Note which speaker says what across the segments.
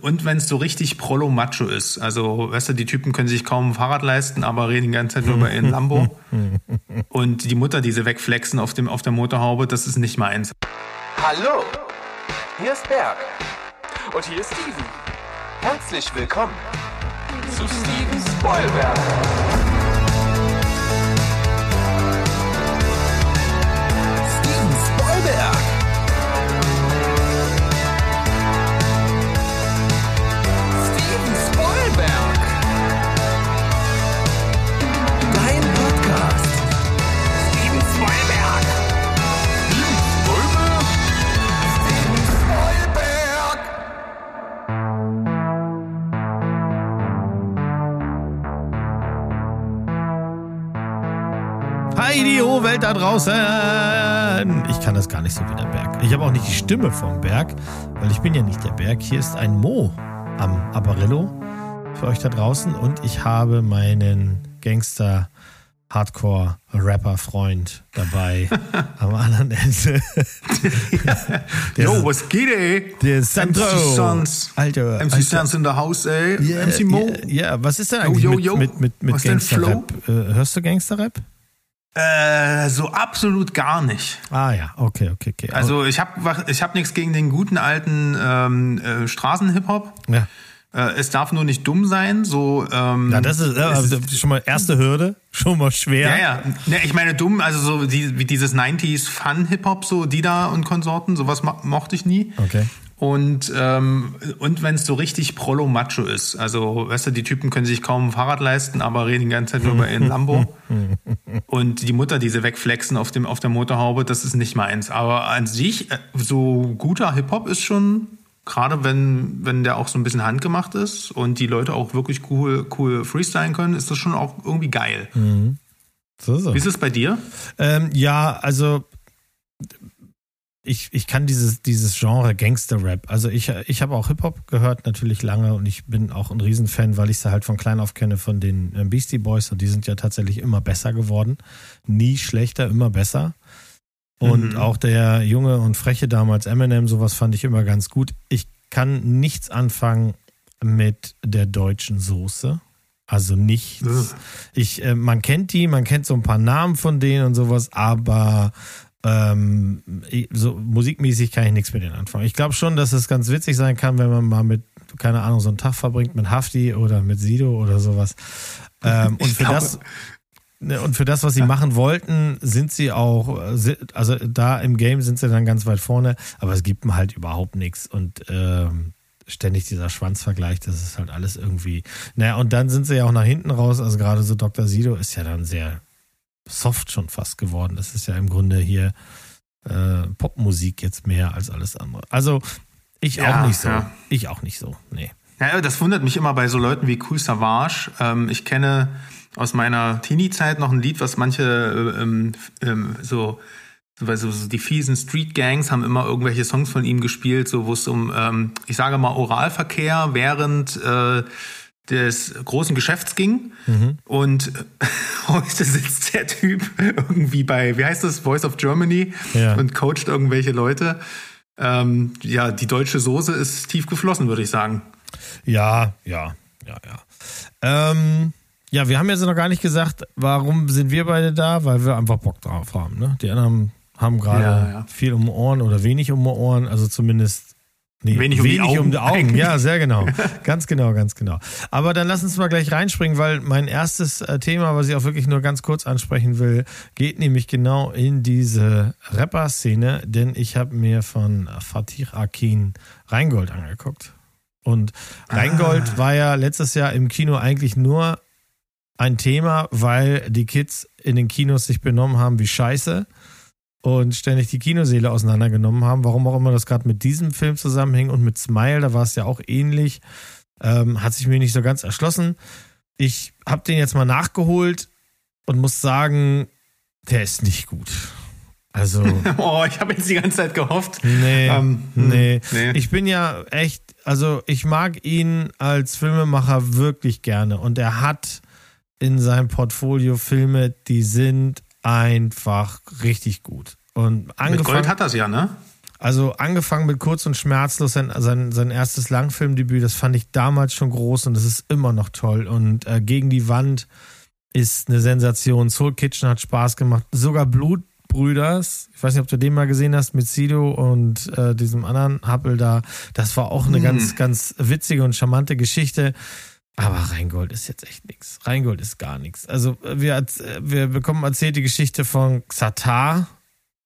Speaker 1: Und wenn es so richtig Prolo-Macho ist. Also, weißt du, die Typen können sich kaum ein Fahrrad leisten, aber reden die ganze Zeit nur über ihren Lambo. Und die Mutter, die sie wegflexen auf, dem, auf der Motorhaube, das ist nicht meins.
Speaker 2: Hallo, hier ist Berg. Und hier ist Steven. Herzlich willkommen zu Steven Spoilberg.
Speaker 3: Welt da draußen! Ich kann das gar nicht so wie der Berg. Ich habe auch nicht die Stimme vom Berg, weil ich bin ja nicht der Berg. Hier ist ein Mo am Apparillo für euch da draußen und ich habe meinen Gangster Hardcore Rapper Freund dabei am anderen Ende. Der-
Speaker 1: Yo, was geht, ey?
Speaker 3: Der Sandro.
Speaker 1: MC Sons.
Speaker 3: Alter,
Speaker 1: MC
Speaker 3: Alter.
Speaker 1: Sons in the house, ey.
Speaker 3: Ja,
Speaker 1: MC Mo.
Speaker 3: Ja, ja, was ist denn eigentlich
Speaker 1: yo,
Speaker 3: mit,
Speaker 1: yo.
Speaker 3: mit, mit, mit
Speaker 1: Was ist denn
Speaker 3: Gangster-Rap? Äh, hörst du Gangster-Rap?
Speaker 1: Äh, so absolut gar nicht.
Speaker 3: Ah ja, okay, okay, okay.
Speaker 1: Also ich habe ich hab nichts gegen den guten alten ähm, äh, Straßen-Hip-Hop.
Speaker 3: ja.
Speaker 1: Äh, es darf nur nicht dumm sein. So, ähm,
Speaker 3: Ja, das ist, äh,
Speaker 1: es
Speaker 3: also schon mal erste Hürde, schon mal schwer.
Speaker 1: Ja, ja. Ne, ich meine dumm, also so die, wie dieses 90s Fun-Hip-Hop, so Dida und Konsorten, sowas mo mochte ich nie.
Speaker 3: Okay.
Speaker 1: Und, ähm, und wenn es so richtig Prolo-Macho ist, also weißt du, die Typen können sich kaum ein Fahrrad leisten, aber reden die ganze Zeit nur über ihren Lambo. Und die Mutter, die sie wegflexen auf, dem, auf der Motorhaube, das ist nicht meins. Aber an sich, äh, so guter Hip-Hop ist schon, gerade wenn, wenn der auch so ein bisschen handgemacht ist und die Leute auch wirklich cool, cool freestylen können, ist das schon auch irgendwie geil.
Speaker 3: So, so.
Speaker 1: Wie ist es bei dir?
Speaker 3: Ähm, ja, also ich, ich kann dieses, dieses Genre Gangster-Rap. Also ich, ich habe auch Hip-Hop gehört, natürlich lange und ich bin auch ein Riesenfan, weil ich sie halt von klein auf kenne von den äh, Beastie Boys und die sind ja tatsächlich immer besser geworden. Nie schlechter, immer besser. Und
Speaker 1: Mhm.
Speaker 3: auch der junge und freche damals Eminem, sowas fand ich immer ganz gut. Ich kann nichts anfangen mit der deutschen Soße. Also nichts. Ich, äh, man kennt die, man kennt so ein paar Namen von denen und sowas, aber ähm, so musikmäßig kann ich nichts mit denen anfangen. Ich glaube schon, dass es ganz witzig sein kann, wenn man mal mit, keine Ahnung, so einen Tag verbringt mit Hafti oder mit Sido oder sowas. Ähm, und für
Speaker 1: glaube-
Speaker 3: das. Ne, Und für das, was sie machen wollten, sind sie auch, also da im Game sind sie dann ganz weit vorne, aber es gibt halt überhaupt nichts und ähm, ständig dieser Schwanzvergleich, das ist halt alles irgendwie. Naja, und dann sind sie ja auch nach hinten raus, also gerade so Dr. Sido ist ja dann sehr soft schon fast geworden. Das ist ja im Grunde hier äh, Popmusik jetzt mehr als alles andere. Also ich
Speaker 1: Ja,
Speaker 3: auch nicht so.
Speaker 1: ja.
Speaker 3: Ich auch nicht so. Nee.
Speaker 1: Ja, das wundert mich immer bei so Leuten wie Cool Savage. Ähm, ich kenne aus meiner Teenie-Zeit noch ein Lied, was manche äh, ähm, ähm, so, weil so, so die fiesen Street Gangs haben immer irgendwelche Songs von ihm gespielt, so wo es um, ähm, ich sage mal, Oralverkehr während äh, des großen Geschäfts ging. Und äh, heute sitzt der Typ irgendwie bei, wie heißt das, Voice of Germany
Speaker 3: Ja.
Speaker 1: und coacht irgendwelche Leute. Ähm, ja, die deutsche Soße ist tief geflossen, würde ich sagen.
Speaker 3: Ja, ja, ja, ja. Ähm, ja, wir haben jetzt noch gar nicht gesagt, warum sind wir beide da, weil wir einfach Bock drauf haben. Ne? Die anderen haben gerade
Speaker 1: Ja, ja.
Speaker 3: viel um Ohren oder wenig um Ohren, also zumindest nee,
Speaker 1: Wenig um die Augen
Speaker 3: die Augen. Ja, sehr genau. ganz genau, ganz genau. Aber dann lass uns mal gleich reinspringen, weil mein erstes äh, Thema, was ich auch wirklich nur ganz kurz ansprechen will, geht nämlich genau in diese Rapper-Szene, denn ich habe mir von Fatih Akin Rheingold angeguckt. Und Rheingold
Speaker 1: Ah.
Speaker 3: war ja letztes Jahr im Kino eigentlich nur ein Thema, weil die Kids in den Kinos sich benommen haben wie Scheiße und ständig die Kinoseele auseinandergenommen haben. Warum auch immer das gerade mit diesem Film zusammenhing und mit Smile, da war es ja auch ähnlich. Ähm, hat sich mir nicht so ganz erschlossen. Ich habe den jetzt mal nachgeholt und muss sagen, der ist nicht gut. Also,
Speaker 1: Oh, ich habe jetzt die ganze Zeit gehofft.
Speaker 3: nee,
Speaker 1: Ähm, hm,
Speaker 3: nee.
Speaker 1: nee.
Speaker 3: Ich bin ja echt, also ich mag ihn als Filmemacher wirklich gerne und er hat in seinem Portfolio Filme, die sind einfach richtig gut. Und
Speaker 1: Mit
Speaker 3: angefangen,
Speaker 1: Gold hat das ja, ne?
Speaker 3: Also angefangen mit Kurz und Schmerzlos, sein, sein, sein erstes Langfilmdebüt, das fand ich damals schon groß und das ist immer noch toll. Und äh, Gegen die Wand ist eine Sensation. Soul Kitchen hat Spaß gemacht. Sogar Blutbrüders, ich weiß nicht, ob du den mal gesehen hast, mit Sido und äh, diesem anderen Happel da. Das war auch eine
Speaker 1: Hm.
Speaker 3: ganz, ganz witzige und charmante Geschichte. Aber Rheingold ist jetzt echt nichts. Rheingold ist gar nichts. Also wir, wir bekommen erzählt die Geschichte von Xatar,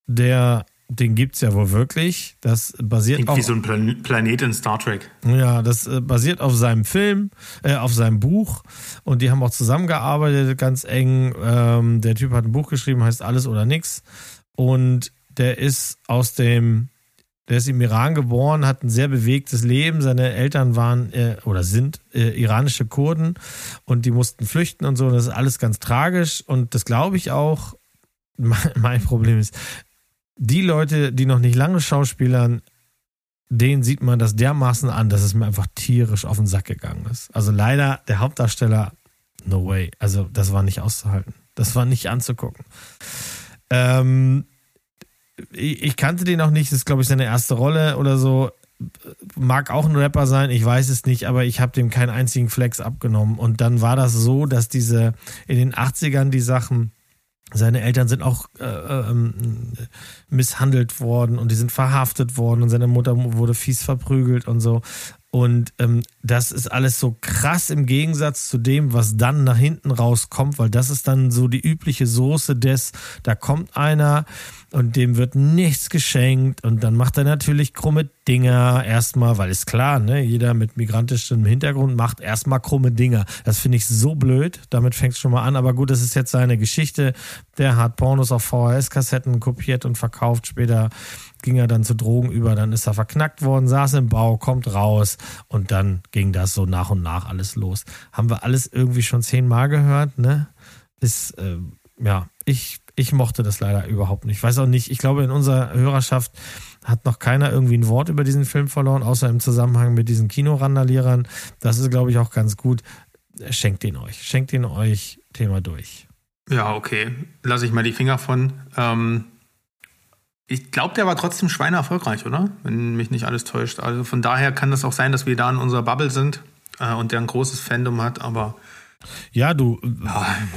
Speaker 3: der, den gibt's ja wohl wirklich. Das basiert
Speaker 1: Irgendwie
Speaker 3: auf,
Speaker 1: so ein Plan Planet in Star Trek.
Speaker 3: ja, das äh, basiert auf seinem Film, äh, auf seinem Buch. Und die haben auch zusammengearbeitet, ganz eng. Ähm, der Typ hat ein Buch geschrieben, heißt Alles oder Nix. Und der ist aus dem, der ist im Iran geboren, hat ein sehr bewegtes Leben. Seine Eltern waren äh, oder sind äh, iranische Kurden und die mussten flüchten und so. Das ist alles ganz tragisch. Und das glaube ich auch. Mein, Problem ist, die Leute, die noch nicht lange schauspielern, den sieht man das dermaßen an, dass es mir einfach tierisch auf den Sack gegangen ist. Also leider der Hauptdarsteller, no way. Also das war nicht auszuhalten. Das war nicht anzugucken. Ähm, ich, kannte den auch nicht. Das ist, glaube ich, seine erste Rolle oder so. Mag auch ein Rapper sein, ich weiß es nicht, aber ich habe dem keinen einzigen Flex abgenommen. Und dann war das so, dass diese in den 80ern die Sachen seine Eltern sind auch äh, ähm, misshandelt worden und die sind verhaftet worden und seine Mutter wurde fies verprügelt und so. Und ähm, das ist alles so krass im Gegensatz zu dem, was dann nach hinten rauskommt, weil das ist dann so die übliche Soße des, da kommt einer und dem wird nichts geschenkt und dann macht er natürlich krumme Dinger erstmal, weil ist klar, ne, jeder mit migrantischem Hintergrund macht erstmal krumme Dinger. Das finde ich so blöd, damit fängt es schon mal an, aber gut, das ist jetzt seine Geschichte. Der hat Pornos auf VHS-Kassetten kopiert und verkauft, später ging er dann zu Drogen über, dann ist er verknackt worden, saß im Bau, kommt raus und dann ging das so nach und nach alles los. Haben wir alles irgendwie schon zehnmal gehört, ne? Ist, äh, ja, ich, ich mochte das leider überhaupt nicht. Ich weiß auch nicht, ich glaube, in unserer Hörerschaft hat noch keiner irgendwie ein Wort über diesen Film verloren, außer im Zusammenhang mit diesen Kinorandalierern. Das ist, glaube ich, auch ganz gut. Schenkt den euch. Schenkt den euch. Thema durch.
Speaker 1: Ja, okay. Lasse ich mal die Finger von. Ähm, ich glaube, der war trotzdem Schweine erfolgreich, oder? Wenn mich nicht alles täuscht. Also von daher kann das auch sein, dass wir da in unserer Bubble sind äh, und der ein großes Fandom hat, aber
Speaker 3: Ja, du,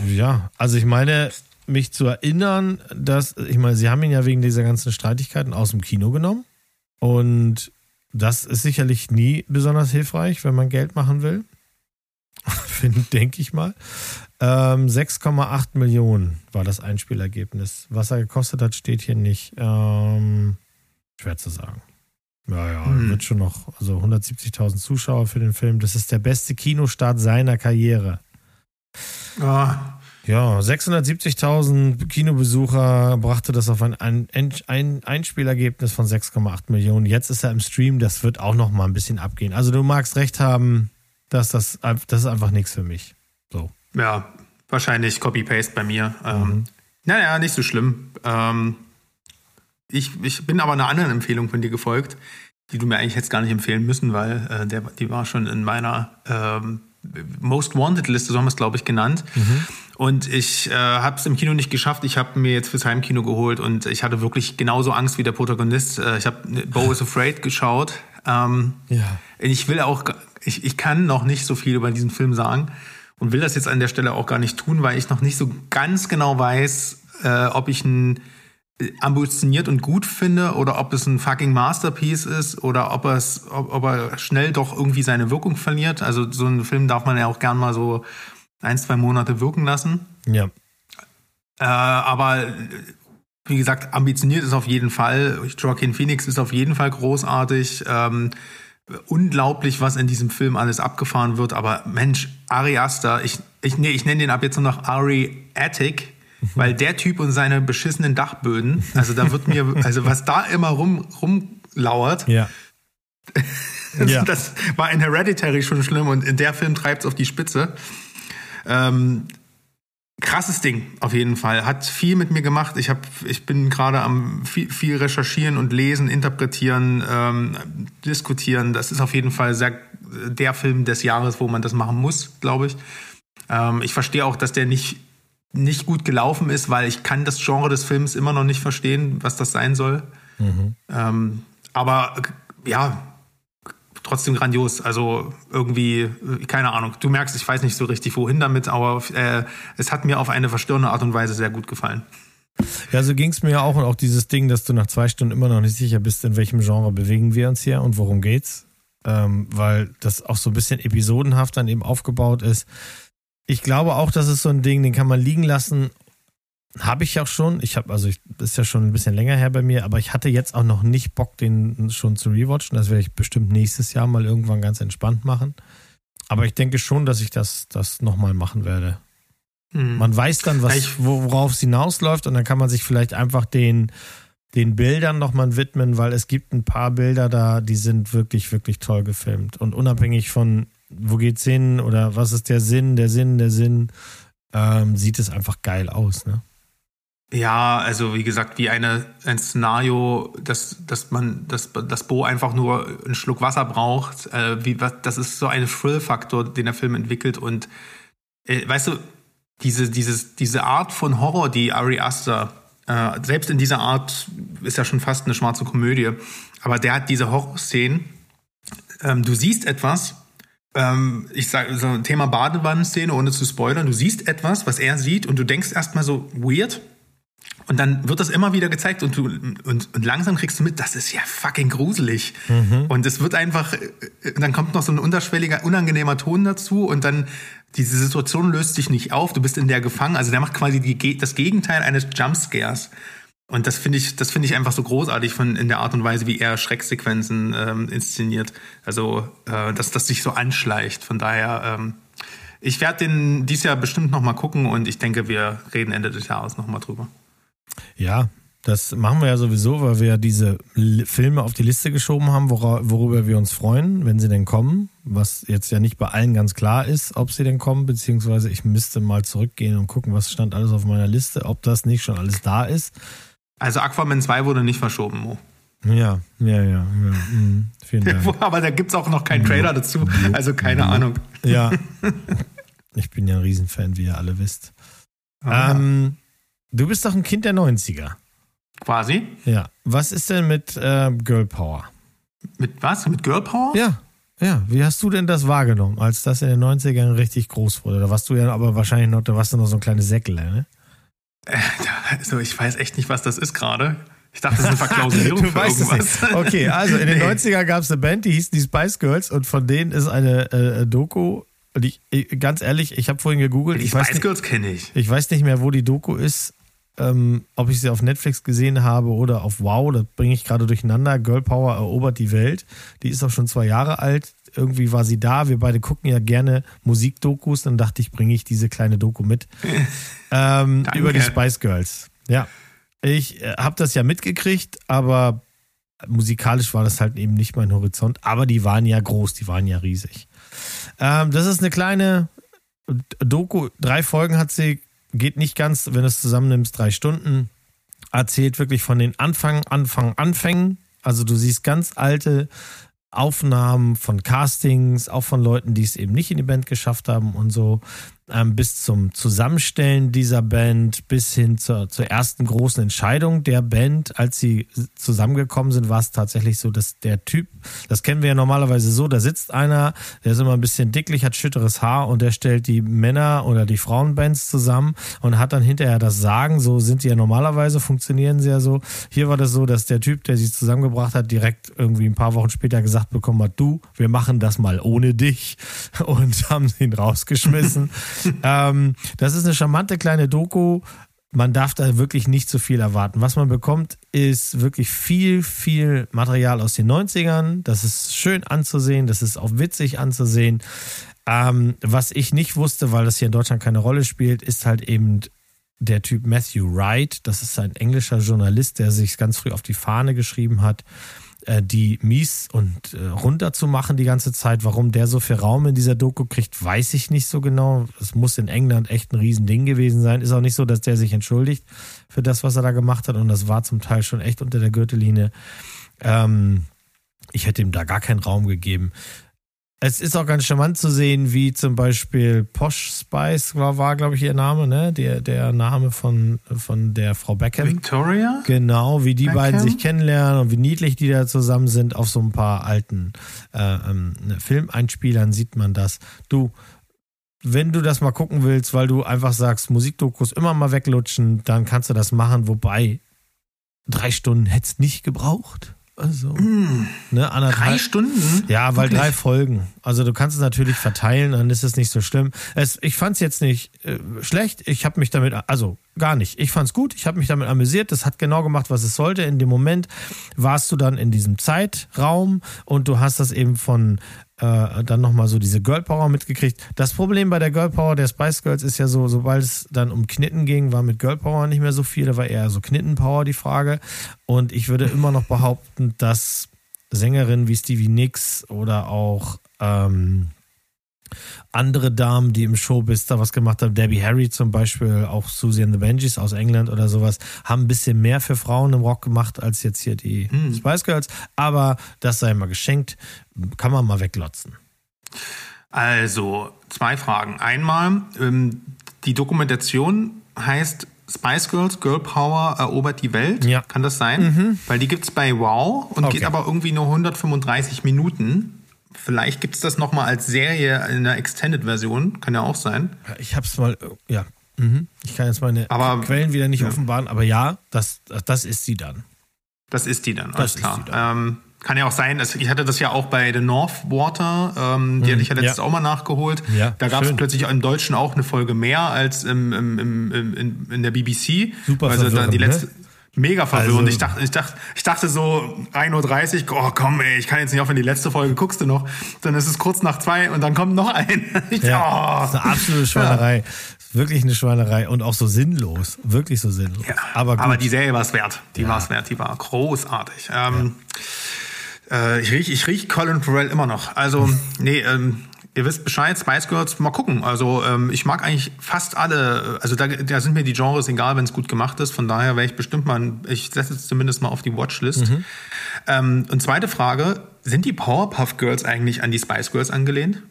Speaker 3: ja, also ich meine, mich zu erinnern, dass, ich meine, sie haben ihn ja wegen dieser ganzen Streitigkeiten aus dem Kino genommen. Und das ist sicherlich nie besonders hilfreich, wenn man Geld machen will. Denke ich mal. Ähm, 6,8 Millionen war das Einspielergebnis. Was er gekostet hat, steht hier nicht. Ähm, schwer zu sagen. Ja, ja,
Speaker 1: Hm.
Speaker 3: wird schon noch, also 170.000 Zuschauer für den Film. Das ist der beste Kinostart seiner Karriere.
Speaker 1: ah,
Speaker 3: Ja, 670.000 Kinobesucher brachte das auf ein, ein, ein Einspielergebnis von 6,8 Millionen. Jetzt ist er im Stream, das wird auch noch mal ein bisschen abgehen. Also du magst recht haben, dass das, das ist einfach nichts für mich. So.
Speaker 1: ja, wahrscheinlich Copy-Paste bei mir.
Speaker 3: Mhm.
Speaker 1: Ähm, naja, nicht so schlimm. Ähm, ich, ich bin aber einer anderen Empfehlung von dir gefolgt, die du mir eigentlich jetzt gar nicht empfehlen müssen, weil äh, der, die war schon in meiner ähm, Most Wanted Liste, so haben wir es, glaube ich, genannt. Und ich äh, habe es im Kino nicht geschafft. Ich habe mir jetzt fürs Heimkino geholt und ich hatte wirklich genauso Angst wie der Protagonist. Äh, ich habe Bo is Afraid geschaut. Ähm,
Speaker 3: Ja.
Speaker 1: ich will auch, ich, ich kann noch nicht so viel über diesen Film sagen und will das jetzt an der Stelle auch gar nicht tun, weil ich noch nicht so ganz genau weiß, äh, ob ich äh, ambitioniert und gut finde oder ob es ein fucking Masterpiece ist oder ob, es, ob, ob er schnell doch irgendwie seine Wirkung verliert. Also so einen Film darf man ja auch gern mal so ein, zwei Monate wirken lassen.
Speaker 3: Ja.
Speaker 1: Äh, aber wie gesagt, ambitioniert ist auf jeden Fall. Joaquin Phoenix ist auf jeden Fall großartig. Ähm, unglaublich, was in diesem Film alles abgefahren wird. Aber Mensch, Ari Aster, ich, ich, nee, ich nenne den ab jetzt nur noch Ari Attic, weil der Typ und seine beschissenen Dachböden, also da wird mir, also was da immer rum, rumlauert,
Speaker 3: Ja. Ja.
Speaker 1: das war in Hereditary schon schlimm und in der Film treibt es auf die Spitze. Ähm, krasses Ding, auf jeden Fall. Hat viel mit mir gemacht. Ich, hab, ich bin gerade am viel, viel recherchieren und lesen, interpretieren, ähm, diskutieren. Das ist auf jeden Fall sehr, der Film des Jahres, wo man das machen muss, glaube ich. Ähm, ich verstehe auch, dass der nicht, nicht gut gelaufen ist, weil ich kann das Genre des Films immer noch nicht verstehen, was das sein soll.
Speaker 3: Mhm.
Speaker 1: Ähm, aber äh, ja, trotzdem grandios. Also irgendwie, äh, keine Ahnung. Du merkst, ich weiß nicht so richtig, wohin damit, aber äh, es hat mir auf eine verstörende Art und Weise sehr gut gefallen.
Speaker 3: Ja, so ging es mir auch und auch dieses Ding, dass du nach zwei Stunden immer noch nicht sicher bist, in welchem Genre bewegen wir uns hier und worum geht's. Ähm, weil das auch so ein bisschen episodenhaft dann eben aufgebaut ist. Ich glaube auch, das ist so ein Ding, den kann man liegen lassen. Habe ich auch schon. Ich habe, also ich, ist ja schon ein bisschen länger her bei mir, aber ich hatte jetzt auch noch nicht Bock, den schon zu rewatchen. Das werde ich bestimmt nächstes Jahr mal irgendwann ganz entspannt machen. Aber ich denke schon, dass ich das, das nochmal machen werde.
Speaker 1: Hm.
Speaker 3: Man weiß dann, was, worauf es hinausläuft und dann kann man sich vielleicht einfach den, den Bildern nochmal widmen, weil es gibt ein paar Bilder da, die sind wirklich, wirklich toll gefilmt. Und unabhängig von, wo geht's hin oder was ist der Sinn, der Sinn, der Sinn, ähm, sieht es einfach geil aus, ne?
Speaker 1: Ja, also wie gesagt, wie eine, ein Szenario, dass, dass man, dass, dass Bo einfach nur einen Schluck Wasser braucht. Äh, wie, was, das ist so ein Thrill-Faktor, den der Film entwickelt. Und äh, weißt du, diese, dieses, diese Art von Horror, die Ari Aster, äh, selbst in dieser Art ist ja schon fast eine schwarze Komödie, aber der hat diese Horrorszenen. Ähm, du siehst etwas, ähm, ich sage so ein Thema Badewannenszene, ohne zu spoilern, du siehst etwas, was er sieht und du denkst erstmal so weird. Und dann wird das immer wieder gezeigt und, du, und, und langsam kriegst du mit, das ist ja fucking gruselig. Und es wird einfach, äh, dann kommt noch so ein unterschwelliger, unangenehmer Ton dazu und dann diese Situation löst sich nicht auf, du bist in der gefangen. Also der macht quasi die, das Gegenteil eines Jumpscares. Und das finde ich, das finde ich einfach so großartig von in der Art und Weise, wie er Schrecksequenzen ähm, inszeniert. Also, äh, dass das sich so anschleicht. Von daher, ähm, ich werde den dieses Jahr bestimmt noch mal gucken und ich denke, wir reden Ende des Jahres noch mal drüber.
Speaker 3: Ja, das machen wir ja sowieso, weil wir diese Filme auf die Liste geschoben haben, worüber wir uns freuen, wenn sie denn kommen. Was jetzt ja nicht bei allen ganz klar ist, ob sie denn kommen, beziehungsweise ich müsste mal zurückgehen und gucken, was stand alles auf meiner Liste, ob das nicht schon alles da ist.
Speaker 1: Also Aquaman 2 wurde nicht verschoben, Mo.
Speaker 3: Ja, ja, ja. ja. Mhm. Vielen Dank.
Speaker 1: Aber da gibt's auch noch keinen Trailer dazu. Also keine Ahnung.
Speaker 3: Ja. Ich bin ja ein Riesenfan, wie ihr alle wisst.
Speaker 1: Ah,
Speaker 3: Ähm, du bist doch ein Kind der 90er.
Speaker 1: Quasi.
Speaker 3: Ja. Was ist denn mit äh, Girl Power?
Speaker 1: Mit was? Mit Girl Power?
Speaker 3: Ja, ja. Wie hast du denn das wahrgenommen, als das in den 90ern richtig groß wurde? Da warst du ja aber wahrscheinlich noch, da warst du noch so ein kleines Säckel, ne?
Speaker 1: Also ich weiß echt nicht, was das ist gerade. Ich dachte, das ist eine Verklausulierung
Speaker 3: Du
Speaker 1: für
Speaker 3: weißt es
Speaker 1: irgendwas.
Speaker 3: nicht. Okay, also in den
Speaker 1: Nee.
Speaker 3: 90ern gab es eine Band, die hieß die Spice Girls und von denen ist eine äh, Doku. Und ich, ich, ganz ehrlich, ich habe vorhin gegoogelt.
Speaker 1: Die
Speaker 3: Ich weiß,
Speaker 1: Spice
Speaker 3: nicht,
Speaker 1: Girls kenne ich.
Speaker 3: ich weiß nicht mehr, wo die Doku ist. Ähm, ob ich sie auf Netflix gesehen habe oder auf Wow, das bringe ich gerade durcheinander. Girl Power erobert die Welt. Die ist auch schon zwei Jahre alt. Irgendwie war sie da. Wir beide gucken ja gerne Musikdokus. Dann dachte ich, bringe ich diese kleine Doku mit. ähm, über die Spice Girls. Ja. Ich äh, habe das ja mitgekriegt, aber musikalisch war das halt eben nicht mein Horizont. Aber die waren ja groß, die waren ja riesig. Ähm, das ist eine kleine Doku. Drei Folgen hat sie, geht nicht ganz, wenn du es zusammennimmst, drei Stunden. Erzählt wirklich von den Anfang, Anfang, Anfängen. Also du siehst ganz alte Aufnahmen von Castings, auch von Leuten, die es eben nicht in die Band geschafft haben und so, ähm, bis zum Zusammenstellen dieser Band, bis hin zur, zur ersten großen Entscheidung der Band. Als sie zusammengekommen sind, war es tatsächlich so, dass der Typ, das kennen wir ja normalerweise so, da sitzt einer, der ist immer ein bisschen dicklich, hat schütteres Haar und der stellt die Männer- oder die Frauenbands zusammen und hat dann hinterher das Sagen. So sind die ja normalerweise, funktionieren sie ja so. Hier war das so, dass der Typ, der sie zusammengebracht hat, direkt irgendwie ein paar Wochen später gesagt bekommen hat, du, wir machen das mal ohne dich und haben ihn rausgeschmissen. ähm, das ist eine charmante kleine Doku. Man darf da wirklich nicht zu viel erwarten. Was man bekommt, ist wirklich viel, viel Material aus den 90ern. Das ist schön anzusehen, das ist auch witzig anzusehen. Ähm, was ich nicht wusste, weil das hier in Deutschland keine Rolle spielt, ist halt eben der Typ Matthew Wright. Das ist ein englischer Journalist, der sich ganz früh auf die Fahne geschrieben hat, äh, die mies und äh, runter zu machen die ganze Zeit. Warum der so viel Raum in dieser Doku kriegt, weiß ich nicht so genau. Es muss in England echt ein Riesending gewesen sein. Ist auch nicht so, dass der sich entschuldigt für das, was er da gemacht hat. Und das war zum Teil schon echt unter der Gürtellinie. Ähm, ich hätte ihm da gar keinen Raum gegeben. Es ist auch ganz charmant zu sehen, wie zum Beispiel Posh Spice war, war glaube ich, ihr Name, ne? Der, der Name von, von der Frau Beckham.
Speaker 1: Victoria?
Speaker 3: Genau, wie die
Speaker 1: Beckham?
Speaker 3: beiden sich kennenlernen und wie niedlich die da zusammen sind. Auf so ein paar alten äh, ähm, Filmeinspielern sieht man das. Du, wenn du das mal gucken willst, weil du einfach sagst, Musikdokus immer mal weglutschen, dann kannst du das machen. Wobei, drei Stunden hättest nicht gebraucht. Also, ne, anderthalb.
Speaker 1: Drei Stunden?
Speaker 3: Ja, weil
Speaker 1: Wirklich?
Speaker 3: drei Folgen. Also du kannst es natürlich verteilen, dann ist es nicht so schlimm. Es, ich fand es jetzt nicht äh, schlecht. Ich habe mich damit, also gar nicht. Ich fand es gut. Ich habe mich damit amüsiert. Das hat genau gemacht, was es sollte. In dem Moment warst du dann in diesem Zeitraum und du hast das eben von äh, dann nochmal so diese Girl Power mitgekriegt. Das Problem bei der Girl Power der Spice Girls ist ja so, sobald es dann um Knitten ging, war mit Girl Power nicht mehr so viel. Da war eher so Knitten Power die Frage. Und ich würde immer noch behaupten, dass Sängerinnen wie Stevie Nicks oder auch ähm, andere Damen, die im Showbiz da was gemacht haben, Debbie Harry zum Beispiel, auch Susie and the Benjis aus England oder sowas, haben ein bisschen mehr für Frauen im Rock gemacht als jetzt hier die Spice Girls. Aber das sei mal geschenkt, kann man mal weglotzen.
Speaker 1: Also, zwei Fragen. Einmal, ähm, die Dokumentation heißt Spice Girls, Girl Power erobert die Welt.
Speaker 3: Ja.
Speaker 1: Kann das sein? Weil die gibt's bei Wow und
Speaker 3: Okay.
Speaker 1: geht aber irgendwie nur 135 Minuten. Vielleicht gibt's das nochmal als Serie in einer Extended-Version. Kann ja auch sein.
Speaker 3: Ich hab's mal, äh, ja. Mhm. Ich kann jetzt meine
Speaker 1: Aber-
Speaker 3: Quellen wieder nicht
Speaker 1: ja.
Speaker 3: offenbaren, aber ja, das, das ist sie dann.
Speaker 1: Das ist die dann,
Speaker 3: Das
Speaker 1: alles
Speaker 3: ist
Speaker 1: klar. Ähm, kann ja auch sein, ich hatte das ja auch bei The North Water, ähm, die hatte ich ja letztes
Speaker 3: ja.
Speaker 1: auch mal nachgeholt.
Speaker 3: Ja,
Speaker 1: da gab es plötzlich im Deutschen auch eine Folge mehr als im, im, im, in, in der BBC.
Speaker 3: Super
Speaker 1: also da die
Speaker 3: verwirrend,
Speaker 1: letzte,
Speaker 3: ne?
Speaker 1: Mega verwirrend.
Speaker 3: Also-
Speaker 1: ich, dachte, ich, dachte, ich dachte so 1.30 Uhr, oh komm ey, ich kann jetzt nicht aufhören, die letzte Folge guckst du noch. Dann ist es kurz nach zwei und dann kommt noch ein. Ich,
Speaker 3: Ja,
Speaker 1: oh.
Speaker 3: das ist eine absolute Schweinerei. Wirklich eine Schweinerei und auch so sinnlos. Wirklich so sinnlos.
Speaker 1: Ja,
Speaker 3: aber gut.
Speaker 1: aber die Serie war es wert. Die war es wert. Die war großartig. Ähm, äh, ich riech, ich riech Colin Farrell immer noch. Also, nee, ähm, ihr wisst Bescheid, Spice Girls, mal gucken. Also, ähm, ich mag eigentlich fast alle. Also, da, da sind mir die Genres egal, wenn es gut gemacht ist. Von daher wäre ich bestimmt mal, ich setze es zumindest mal auf die Watchlist.
Speaker 3: Mhm.
Speaker 1: Ähm, und zweite Frage, sind die Powerpuff Girls eigentlich an die Spice Girls angelehnt?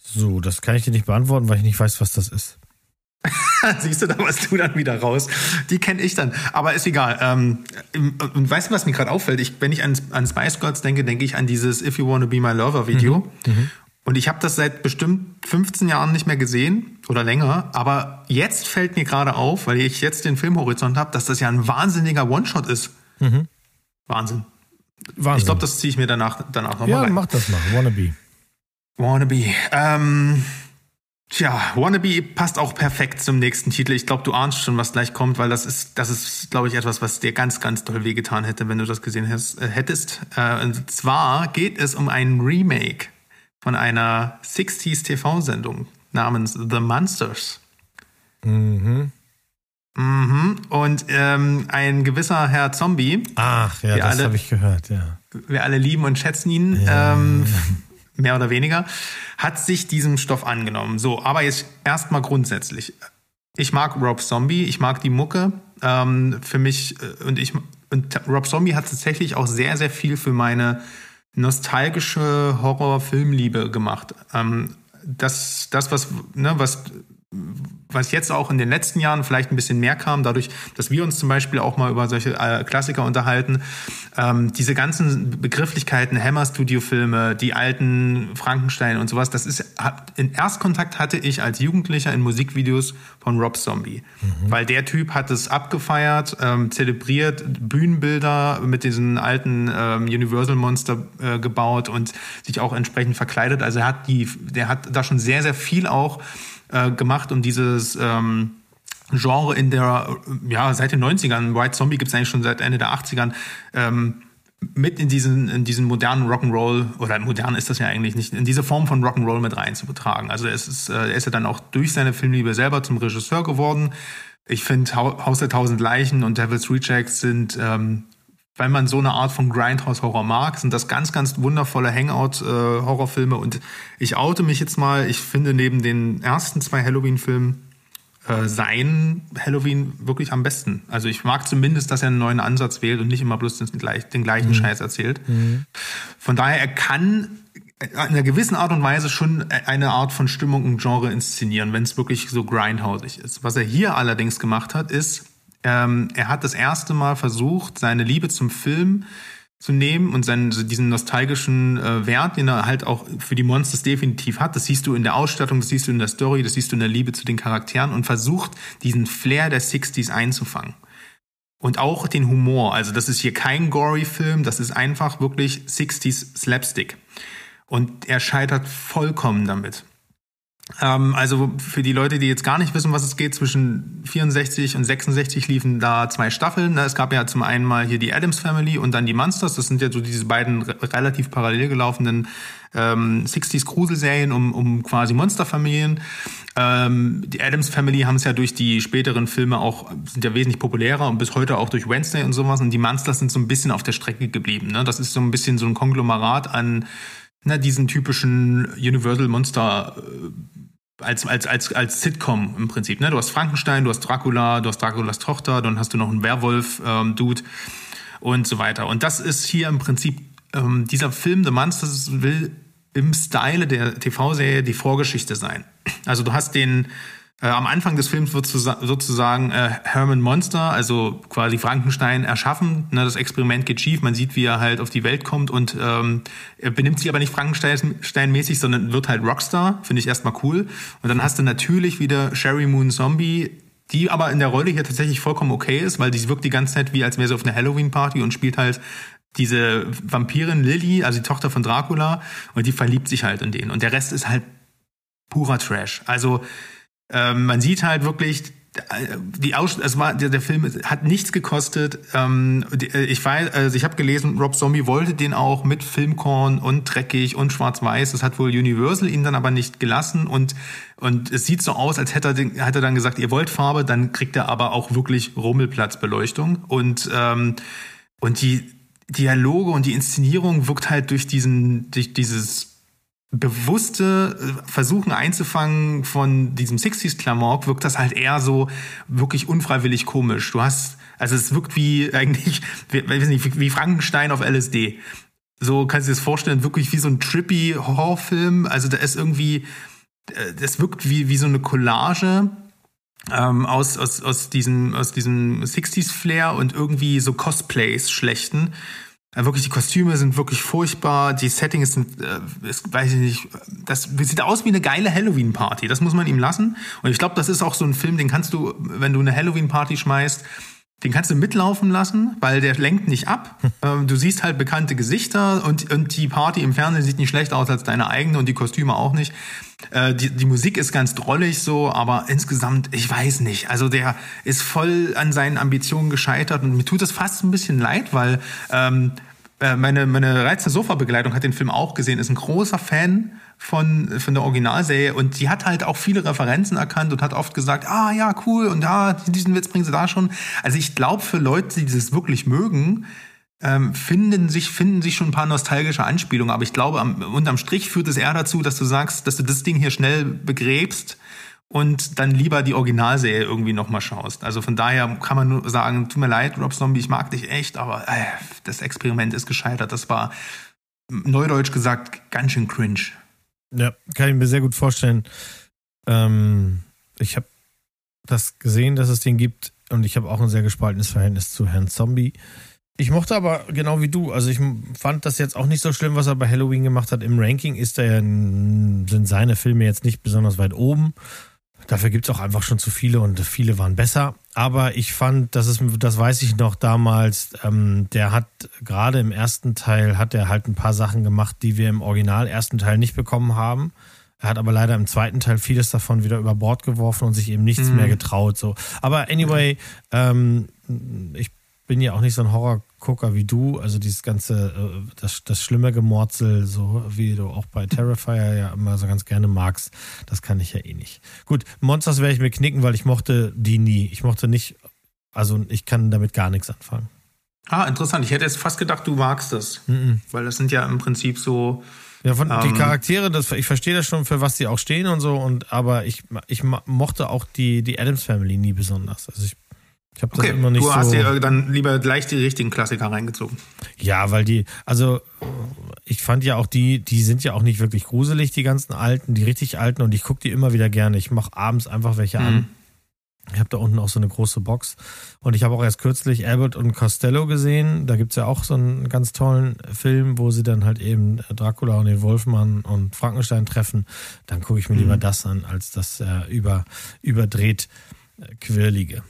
Speaker 3: so, das kann ich dir nicht beantworten, weil ich nicht weiß, was das ist.
Speaker 1: Siehst du, da warst du dann wieder raus. Die kenne ich dann. Aber ist egal. Ähm, und weißt du, was mir gerade auffällt? Ich, wenn ich an, an Spice Girls denke, denke ich an dieses If You Wanna Be My Lover Video. Und ich habe das seit bestimmt 15 Jahren nicht mehr gesehen oder länger. Aber jetzt fällt mir gerade auf, weil ich jetzt den Filmhorizont habe, dass das ja ein wahnsinniger One-Shot ist. Wahnsinn.
Speaker 3: Wahnsinn.
Speaker 1: Ich glaube, das ziehe ich mir danach, danach nochmal
Speaker 3: ja,
Speaker 1: rein.
Speaker 3: mach das mal. Wannabe.
Speaker 1: Wannabe. Ähm, tja, Wannabe passt auch perfekt zum nächsten Titel. Ich glaube, du ahnst schon, was gleich kommt, weil das ist, das ist, glaube ich, etwas, was dir ganz, ganz toll wehgetan hätte, wenn du das gesehen hast, äh, hättest. Äh, und zwar geht es um ein Remake von einer 60s TV-Sendung namens The Monsters.
Speaker 3: Mhm.
Speaker 1: Mhm. Und ähm, ein gewisser Herr Zombie,
Speaker 3: Ach, ja,
Speaker 1: Wir
Speaker 3: das
Speaker 1: alle-
Speaker 3: habe ich gehört, ja.
Speaker 1: wir alle lieben und schätzen ihn,
Speaker 3: Ja.
Speaker 1: ähm, mehr oder weniger, hat sich diesem Stoff angenommen. So, aber jetzt erstmal grundsätzlich. Ich mag Rob Zombie, ich mag die Mucke. Ähm, für mich äh, und ich und Rob Zombie hat tatsächlich auch sehr, sehr viel für meine nostalgische Horror-Filmliebe gemacht. Ähm, das, das, was, ne, was was jetzt auch in den letzten Jahren vielleicht ein bisschen mehr kam, dadurch, dass wir uns zum Beispiel auch mal über solche äh, Klassiker unterhalten, ähm, diese ganzen Begrifflichkeiten, Hammer-Studio-Filme, die alten Frankenstein und sowas, das ist, hat- in Erstkontakt hatte ich als Jugendlicher in Musikvideos von Rob Zombie. Weil der Typ hat es abgefeiert, ähm, zelebriert, Bühnenbilder mit diesen alten ähm, Universal-Monster äh, gebaut und sich auch entsprechend verkleidet. Also er hat die, der hat da schon sehr, sehr viel auch äh, gemacht, um dieses ähm, Genre in der, ja, seit den 90ern, White Zombie gibt es eigentlich schon seit Ende der 80ern, ähm, mit in diesen, in diesen modernen Rock'n'Roll, oder modern ist das ja eigentlich nicht, in diese Form von Rock'n'Roll mit rein zu betragen. Also es ist, äh, er ist ja dann auch durch seine Filmliebe selber zum Regisseur geworden. Ich finde Haus der Tausend Leichen und Devil's Rejects sind, ähm, weil man so eine Art von Grindhouse-Horror mag, sind das ganz, ganz wundervolle Hangout-Horrorfilme. und ich oute mich jetzt mal, ich finde neben den ersten zwei Halloween-Filmen äh, sein Halloween wirklich am besten. Also ich mag zumindest, dass er einen neuen Ansatz wählt und nicht immer bloß den, den gleichen Scheiß erzählt. Von daher, er kann in einer gewissen Art und Weise schon eine Art von Stimmung und Genre inszenieren, wenn es wirklich so grindhausig ist. Was er hier allerdings gemacht hat, ist, ähm, er hat das erste Mal versucht, seine Liebe zum Film zu nehmen und seinen, diesen nostalgischen äh, Wert, den er halt auch für die Monsters definitiv hat. Das siehst du in der Ausstattung, das siehst du in der Story, das siehst du in der Liebe zu den Charakteren und versucht, diesen Flair der 60s einzufangen. Und auch den Humor. Also das ist hier kein gory Film, das ist einfach wirklich 60s Slapstick. Und er scheitert vollkommen damit. Ähm, also für die Leute, die jetzt gar nicht wissen, was es geht, zwischen 64 und 66 liefen da zwei Staffeln. Es gab ja zum einen mal hier die Adams Family und dann die Monsters. Das sind ja so diese beiden relativ parallel gelaufenen ähm, 60s Gruselserien um, um quasi Monsterfamilien. Ähm, die Adams Family haben es ja durch die späteren Filme auch, sind ja wesentlich populärer und bis heute auch durch Wednesday und sowas. Und die Monsters sind so ein bisschen auf der Strecke geblieben. Ne? Das ist so ein bisschen so ein Konglomerat an na, diesen typischen Universal Monster äh, als, als, als, als Sitcom im Prinzip. Ne? Du hast Frankenstein, du hast Dracula, du hast Draculas Tochter, dann hast du noch einen Werwolf-Dude ähm, und so weiter. Und das ist hier im Prinzip, ähm, dieser Film The Monsters will im Style der TV-Serie die Vorgeschichte sein. Also du hast den äh, am Anfang des Films wird sozusagen äh, Herman Monster, also quasi Frankenstein, erschaffen. Ne, das Experiment geht schief. Man sieht, wie er halt auf die Welt kommt und ähm, er benimmt sich aber nicht Frankenstein-mäßig, sondern wird halt Rockstar. Finde ich erstmal cool. Und dann hast du natürlich wieder Sherry Moon Zombie, die aber in der Rolle hier tatsächlich vollkommen okay ist, weil die wirkt die ganze Zeit wie, als wäre sie auf einer Halloween-Party und spielt halt diese Vampirin Lily, also die Tochter von Dracula, und die verliebt sich halt in den. Und der Rest ist halt purer Trash. Also ähm, man sieht halt wirklich, äh, die Aus es war der, der Film hat nichts gekostet. Ähm, äh, ich weiß, also ich habe gelesen, Rob Zombie wollte den auch mit Filmkorn und dreckig und schwarz-weiß. Das hat wohl Universal ihn dann aber nicht gelassen und und es sieht so aus, als hätte er, den, hat er dann gesagt, ihr wollt Farbe, dann kriegt er aber auch wirklich Rummelplatzbeleuchtung und ähm, und die Dialoge und die Inszenierung wirkt halt durch diesen durch dieses bewusste äh, Versuchen einzufangen von diesem 60s-Klamauk wirkt das halt eher so wirklich unfreiwillig komisch. Du hast, also es wirkt wie eigentlich, nicht, wie Frankenstein auf LSD. So kannst du dir das vorstellen, wirklich wie so ein trippy Horrorfilm. Also da ist irgendwie, äh, das wirkt wie, wie so eine Collage ähm, aus, aus, aus diesem, aus diesem 60s-Flair und irgendwie so Cosplays schlechten. Ja, wirklich, die Kostüme sind wirklich furchtbar, die Settings sind, äh, ist, weiß ich nicht, das sieht aus wie eine geile Halloween-Party, das muss man ihm lassen. Und ich glaube, das ist auch so ein Film, den kannst du, wenn du eine Halloween-Party schmeißt, den kannst du mitlaufen lassen, weil der lenkt nicht ab. Ähm, du siehst halt bekannte Gesichter und, und die Party im Fernsehen sieht nicht schlechter aus als deine eigene und die Kostüme auch nicht. Äh, die, die Musik ist ganz drollig so, aber insgesamt, ich weiß nicht. Also der ist voll an seinen Ambitionen gescheitert und mir tut es fast ein bisschen leid, weil ähm, äh, meine, meine reizende Sofa-Begleitung hat den Film auch gesehen, ist ein großer Fan von, von der Originalserie und die hat halt auch viele Referenzen erkannt und hat oft gesagt, ah ja, cool und ja, diesen Witz bringen sie da schon. Also ich glaube, für Leute, die das wirklich mögen, ähm, finden sich, finden sich schon ein paar nostalgische Anspielungen, aber ich glaube, am, unterm Strich führt es eher dazu, dass du sagst, dass du das Ding hier schnell begräbst und dann lieber die Originalserie irgendwie nochmal schaust. Also von daher kann man nur sagen, tut mir leid, Rob Zombie, ich mag dich echt, aber äh, das Experiment ist gescheitert. Das war, neudeutsch gesagt, ganz schön cringe.
Speaker 3: Ja, kann ich mir sehr gut vorstellen. Ähm, ich habe das gesehen, dass es den gibt und ich habe auch ein sehr gespaltenes Verhältnis zu Herrn Zombie. Ich mochte aber genau wie du, also ich fand das jetzt auch nicht so schlimm, was er bei Halloween gemacht hat. Im Ranking ist er, sind seine Filme jetzt nicht besonders weit oben. Dafür gibt es auch einfach schon zu viele und viele waren besser. Aber ich fand, das ist, das weiß ich noch damals, ähm, der hat gerade im ersten Teil hat er halt ein paar Sachen gemacht, die wir im Original ersten Teil nicht bekommen haben. Er hat aber leider im zweiten Teil vieles davon wieder über Bord geworfen und sich eben nichts mhm. mehr getraut. So. Aber anyway, ähm, ich bin ja auch nicht so ein Horrorgucker wie du. Also dieses ganze, äh, das, das schlimme Gemorzel, so wie du auch bei Terrifier ja immer so ganz gerne magst, das kann ich ja eh nicht. Gut, Monsters werde ich mir knicken, weil ich mochte die nie. Ich mochte nicht, also ich kann damit gar nichts anfangen.
Speaker 1: Ah, interessant. Ich hätte jetzt fast gedacht, du magst das. Mhm. Weil das sind ja im Prinzip so.
Speaker 3: Ja, von ähm, die Charaktere, das, ich verstehe das schon, für was die auch stehen und so, und aber ich, ich mochte auch die, die Adams Family nie besonders. Also ich Ich habe das
Speaker 1: Okay,
Speaker 3: immer nicht
Speaker 1: du
Speaker 3: so.
Speaker 1: hast dir dann lieber gleich die richtigen Klassiker reingezogen.
Speaker 3: Ja, weil die, also ich fand ja auch die, die sind ja auch nicht wirklich gruselig, die ganzen alten, die richtig alten und ich gucke die immer wieder gerne. Ich mache abends einfach welche an. Ich habe da unten auch so eine große Box und ich habe auch erst kürzlich Abbott und Costello gesehen. Da gibt's ja auch so einen ganz tollen Film, wo sie dann halt eben Dracula und den Wolfmann und Frankenstein treffen. Dann gucke ich mir lieber das an, als das äh, über, überdreht äh, Quirlige.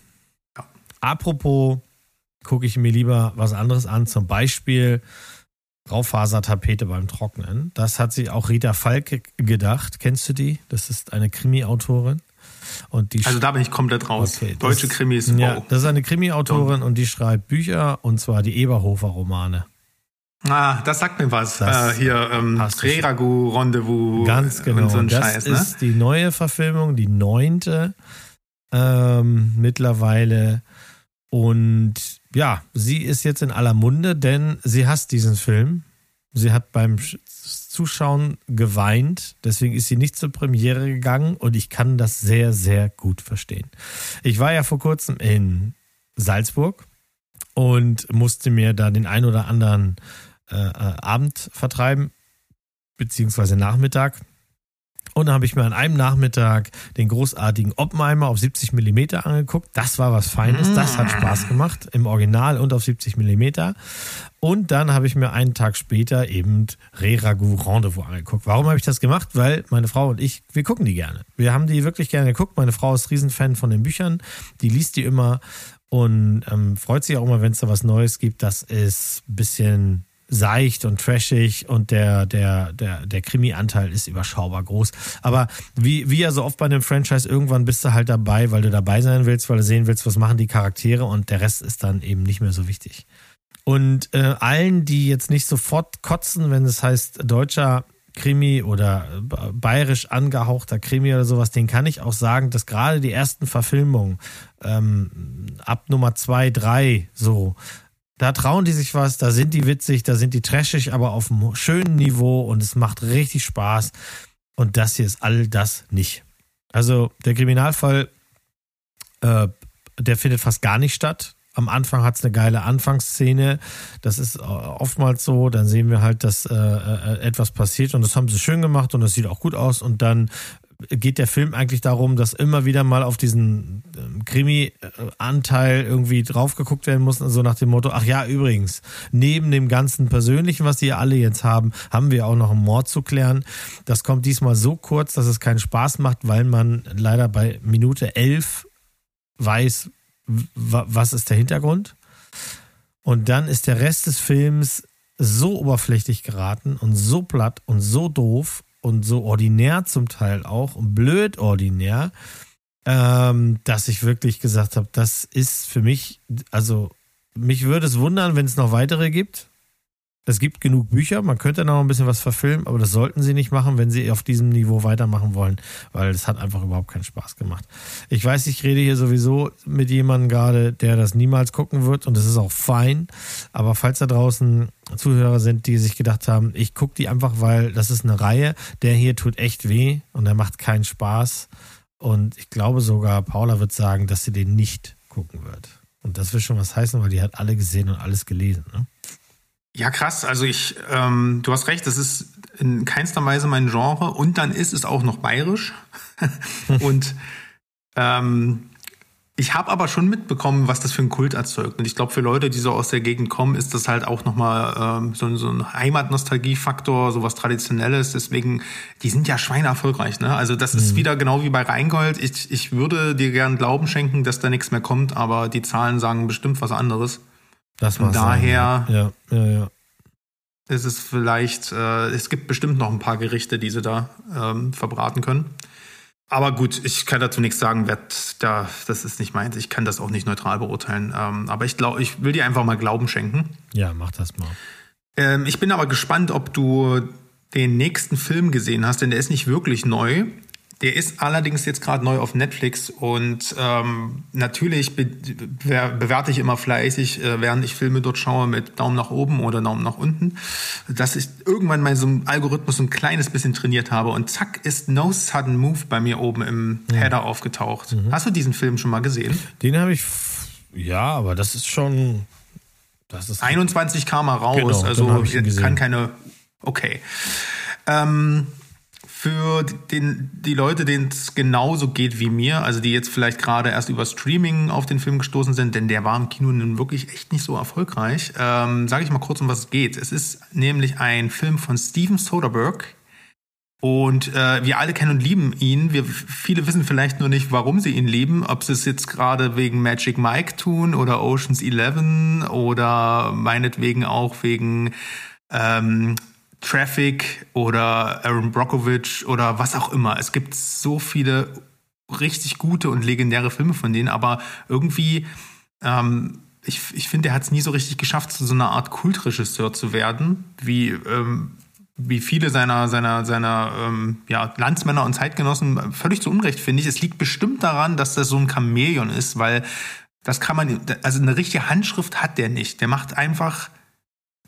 Speaker 3: Apropos gucke ich mir lieber was anderes an, zum Beispiel Raufasertapete beim Trocknen. Das hat sich auch Rita Falke gedacht. Kennst du die? Das ist eine Krimi-Autorin. Und die
Speaker 1: Also da bin ich komplett raus.
Speaker 3: Okay, das-
Speaker 1: Deutsche Krimis, wow.
Speaker 3: Ja, das ist eine Krimi-Autorin und die schreibt Bücher und zwar die Eberhofer-Romane.
Speaker 1: Ah, das sagt mir was.
Speaker 3: Das
Speaker 1: äh, hier, ähm. Reragu, Rendezvous
Speaker 3: Ganz genau.
Speaker 1: und so
Speaker 3: das
Speaker 1: Scheiß, ne?
Speaker 3: ist die neue Verfilmung, die neunte ähm, mittlerweile. Und ja, sie ist jetzt in aller Munde, denn sie hasst diesen Film. Sie hat beim Sch- Zuschauen geweint, deswegen ist sie nicht zur Premiere gegangen und ich kann das sehr, sehr gut verstehen. Ich war ja vor kurzem in Salzburg und musste mir da den ein oder anderen äh, äh, Abend vertreiben, beziehungsweise Nachmittag. Und dann habe ich mir an einem Nachmittag den großartigen Oppenheimer auf 70 Millimeter angeguckt. Das war was Feines, das hat Spaß gemacht, im Original und auf 70 Millimeter. Und dann habe ich mir einen Tag später eben Re-Ragu Rendezvous angeguckt. Warum habe ich das gemacht? Weil meine Frau und ich, wir gucken die gerne. Wir haben die wirklich gerne geguckt. Meine Frau ist Riesenfan von den Büchern. Die liest die immer und ähm, freut sich auch immer, wenn es da was Neues gibt. Das ist ein bisschen seicht und trashig und der, der, der, der Krimi-Anteil ist überschaubar groß. Aber wie, wie ja so oft bei einem Franchise, irgendwann bist du halt dabei, weil du dabei sein willst, weil du sehen willst, was machen die Charaktere und der Rest ist dann eben nicht mehr so wichtig. Und äh, allen, die jetzt nicht sofort kotzen, wenn es heißt deutscher Krimi oder bayerisch angehauchter Krimi oder sowas, den kann ich auch sagen, dass gerade die ersten Verfilmungen ähm, ab Nummer zwei, drei so, da trauen die sich was, da sind die witzig, da sind die trashig, aber auf einem schönen Niveau und es macht richtig Spaß. Und das hier ist all das nicht. Also der Kriminalfall, äh, der findet fast gar nicht statt. Am Anfang hat es eine geile Anfangsszene. Das ist äh, oftmals so. Dann sehen wir halt, dass äh, äh, etwas passiert und das haben sie schön gemacht und das sieht auch gut aus. Und dann geht der Film eigentlich darum, dass immer wieder mal auf diesen ähm, Krimi-Anteil irgendwie drauf geguckt werden muss, so nach dem Motto, ach ja, übrigens, neben dem ganzen Persönlichen, was die alle jetzt haben, haben wir auch noch einen Mord zu klären. Das kommt diesmal so kurz, dass es keinen Spaß macht, weil man leider bei Minute elf weiß, w- was ist der Hintergrund. Und dann ist der Rest des Films so oberflächlich geraten und so platt und so doof und so ordinär zum Teil auch und blöd ordinär, ähm, dass ich wirklich gesagt habe, das ist für mich, also mich würde es wundern, wenn es noch weitere gibt. Es gibt genug Bücher, man könnte noch ein bisschen was verfilmen, aber das sollten sie nicht machen, wenn sie auf diesem Niveau weitermachen wollen, weil es hat einfach überhaupt keinen Spaß gemacht. Ich weiß, ich rede hier sowieso mit jemandem gerade, der das niemals gucken wird und das ist auch fein, aber falls da draußen Zuhörer sind, die sich gedacht haben, ich gucke die einfach, weil das ist eine Reihe, der hier tut echt weh und der macht keinen Spaß und ich glaube sogar, Paula wird sagen, dass sie den nicht gucken wird. Und das will schon was heißen, weil die hat alle gesehen und alles gelesen. Ne?
Speaker 1: Ja, krass. Also ich, ähm, du hast recht, das ist in keinster Weise mein Genre und dann ist es auch noch bayerisch. und ähm, ich habe aber schon mitbekommen, was das für ein Kult erzeugt. Und ich glaube, für Leute, die so aus der Gegend kommen, ist das halt auch nochmal ähm, so, ein- so ein Heimatnostalgiefaktor, sowas Traditionelles. Deswegen, die sind ja schweineerfolgreich. Ne? Also das ist wieder genau wie bei Rheingold. Ich, ich würde dir gern Glauben schenken, dass da nichts mehr kommt, aber die Zahlen sagen bestimmt was anderes.
Speaker 3: Das
Speaker 1: Von
Speaker 3: mag sein,
Speaker 1: daher-
Speaker 3: Ja, ja, ja.
Speaker 1: ist es vielleicht, äh, es gibt bestimmt noch ein paar Gerichte, die sie da ähm, verbraten können. Aber gut, ich kann dazu nichts sagen, werd da, das ist nicht meins. Ich kann das auch nicht neutral beurteilen. Ähm, aber ich glaube, ich will dir einfach mal Glauben schenken.
Speaker 3: Ja, mach das mal.
Speaker 1: Ähm, ich bin aber gespannt, ob du den nächsten Film gesehen hast, denn der ist nicht wirklich neu. Der ist allerdings jetzt gerade neu auf Netflix und ähm, natürlich be be bewerte ich immer fleißig, äh, während ich Filme dort schaue, mit Daumen nach oben oder Daumen nach unten, dass ich irgendwann mal so einen Algorithmus ein kleines bisschen trainiert habe und zack ist No Sudden Move bei mir oben im Header aufgetaucht. Hast du diesen Film schon mal gesehen?
Speaker 3: Den habe ich Ja, aber das ist schon. Das ist
Speaker 1: 21 kam er raus,
Speaker 3: Genau,
Speaker 1: also kann keine. Okay. Ähm, für den, die Leute, denen es genauso geht wie mir, also die jetzt vielleicht gerade erst über Streaming auf den Film gestoßen sind, denn der war im Kino nun wirklich echt nicht so erfolgreich, ähm, sage ich mal kurz, um was es geht. Es ist nämlich ein Film von Steven Soderbergh. Und äh, wir alle kennen und lieben ihn. Wir viele wissen vielleicht nur nicht, warum sie ihn lieben. Ob sie es jetzt gerade wegen Magic Mike tun oder Ocean's Eleven oder meinetwegen auch wegen ähm, Traffic oder Aaron Brockovich oder was auch immer. Es gibt so viele richtig gute und legendäre Filme von denen, aber irgendwie, ähm, ich, ich finde, er hat es nie so richtig geschafft, zu so einer Art Kultregisseur zu werden, wie, ähm, wie viele seiner, seiner, seiner ähm, ja, Landsmänner und Zeitgenossen. Völlig zu Unrecht, finde ich. Es liegt bestimmt daran, dass das so ein Chamäleon ist, weil das kann man, also eine richtige Handschrift hat der nicht. Der macht einfach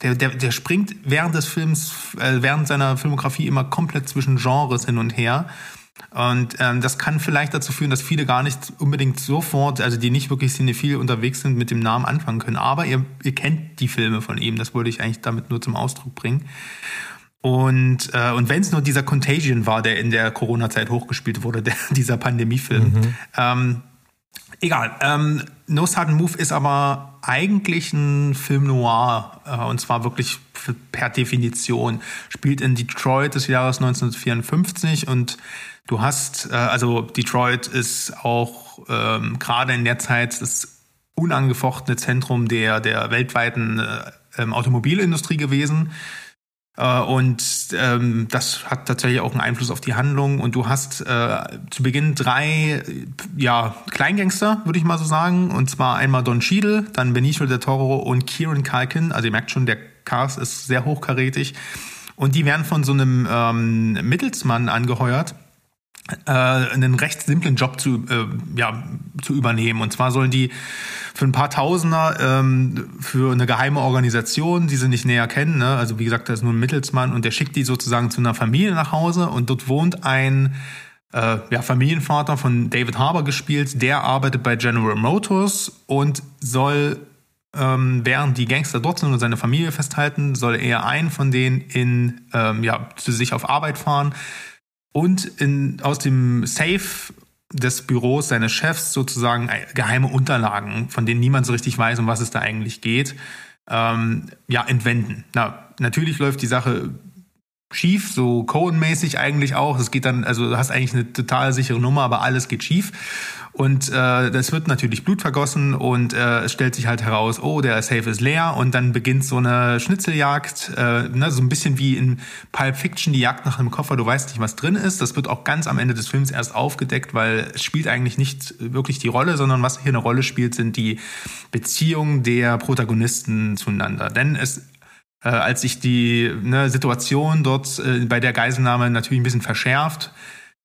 Speaker 1: der, der, der springt während des Films, äh, während seiner Filmografie immer komplett zwischen Genres hin und her. Und ähm, das kann vielleicht dazu führen, dass viele gar nicht unbedingt sofort, also die nicht wirklich cinephil unterwegs sind, mit dem Namen anfangen können. Aber ihr, ihr kennt die Filme von ihm. Das wollte ich eigentlich damit nur zum Ausdruck bringen. Und, äh, und wenn es nur dieser Contagion war, der in der Corona-Zeit hochgespielt wurde, der, dieser Pandemiefilm.
Speaker 3: Mhm.
Speaker 1: Ähm, egal. Ähm, no Sudden Move ist aber eigentlich ein Film noir. Äh, und zwar wirklich per Definition. Spielt in Detroit des Jahres 1954 und du hast, äh, also Detroit ist auch ähm, gerade in der Zeit das unangefochtene Zentrum der, der weltweiten äh, ähm, Automobilindustrie gewesen. Äh, Und ähm, das hat tatsächlich auch einen Einfluss auf die Handlung. Und du hast äh, zu Beginn drei ja, Kleingangster, würde ich mal so sagen. Und zwar einmal Don Cheadle, dann Benicio del Toro und Kieran Culkin. Also ihr merkt schon, der Cast ist sehr hochkarätig. Und die werden von so einem ähm, Mittelsmann angeheuert, einen recht simplen Job zu, äh, ja, zu übernehmen. Und zwar sollen die für ein paar Tausender ähm, für eine geheime Organisation, die sie nicht näher kennen, ne? also wie gesagt, da ist nur ein Mittelsmann und der schickt die sozusagen zu einer Familie nach Hause und dort wohnt ein äh, ja, Familienvater von David Harbour gespielt, der arbeitet bei General Motors und soll ähm, während die Gangster dort sind und seine Familie festhalten, soll er einen von denen in, ähm, ja, zu sich auf Arbeit fahren und in, aus dem Safe des Büros seines Chefs sozusagen geheime Unterlagen, von denen niemand so richtig weiß, um was es da eigentlich geht, ähm, ja, entwenden. Na, natürlich läuft die Sache schief, so Cohen-mäßig eigentlich auch. Es geht dann, also du hast eigentlich eine total sichere Nummer, aber alles geht schief. Und äh, das wird natürlich Blut vergossen und äh, es stellt sich halt heraus, oh, der Safe ist leer und dann beginnt so eine Schnitzeljagd, äh, ne, so ein bisschen wie in Pulp Fiction, die Jagd nach einem Koffer, du weißt nicht, was drin ist. Das wird auch ganz am Ende des Films erst aufgedeckt, weil es spielt eigentlich nicht wirklich die Rolle, sondern was hier eine Rolle spielt, sind die Beziehungen der Protagonisten zueinander. Denn es äh, als sich die ne, Situation dort äh, bei der Geiselnahme natürlich ein bisschen verschärft,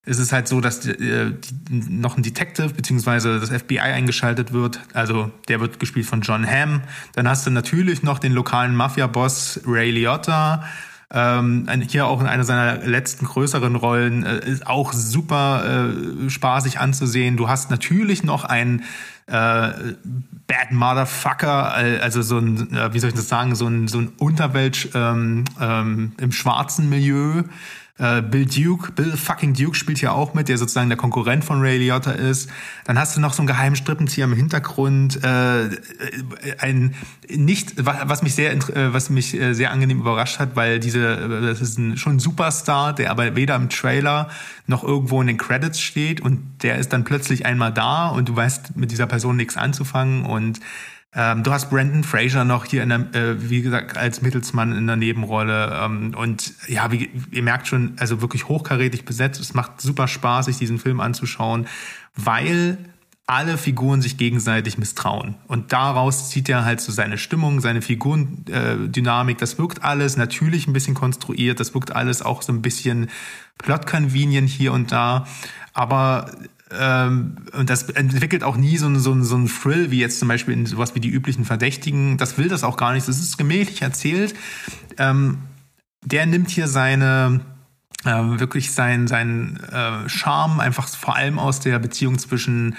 Speaker 1: ist es halt so, dass äh, die, noch ein Detective beziehungsweise das FBI eingeschaltet wird. Also der wird gespielt von John Hamm. Dann hast du natürlich noch den lokalen Mafia-Boss Ray Liotta. Ähm, hier auch in einer seiner letzten größeren Rollen äh, ist auch super äh, spaßig anzusehen. Du hast natürlich noch einen äh, Bad Motherfucker, äh, also so ein, äh, wie soll ich das sagen, so ein, so ein Unterwelt ähm, ähm, im schwarzen Milieu. Äh, Bill Duke, Bill fucking Duke spielt hier auch mit, der sozusagen der Konkurrent von Ray Liotta ist. Dann hast du noch so einen geheimen Strippenzieher im Hintergrund. Äh, ein nicht, wa- was mich sehr, äh, was mich äh, sehr angenehm überrascht hat, weil diese, äh, das ist ein, schon ein Superstar, der aber weder im Trailer noch irgendwo in den Credits steht und der ist dann plötzlich einmal da und du weißt mit dieser Person nichts anzufangen und ähm, du hast Brandon Fraser noch hier in der, äh, wie gesagt, als Mittelsmann in der Nebenrolle. Ähm, und ja, wie, ihr merkt schon, also wirklich hochkarätig besetzt. Es macht super Spaß, sich diesen Film anzuschauen, weil alle Figuren sich gegenseitig misstrauen. Und daraus zieht er halt so seine Stimmung, seine Figurendynamik. Äh, das wirkt alles natürlich ein bisschen konstruiert, das wirkt alles auch so ein bisschen plot-convenient hier und da. Aber ähm, und das entwickelt auch nie so, einen- so, so einen Thrill, wie jetzt zum Beispiel in sowas wie die üblichen Verdächtigen. Das will das auch gar nicht. Das ist gemächlich erzählt. Ähm, der nimmt hier seine äh, wirklich sein sein äh, Charme einfach vor allem aus der Beziehung zwischen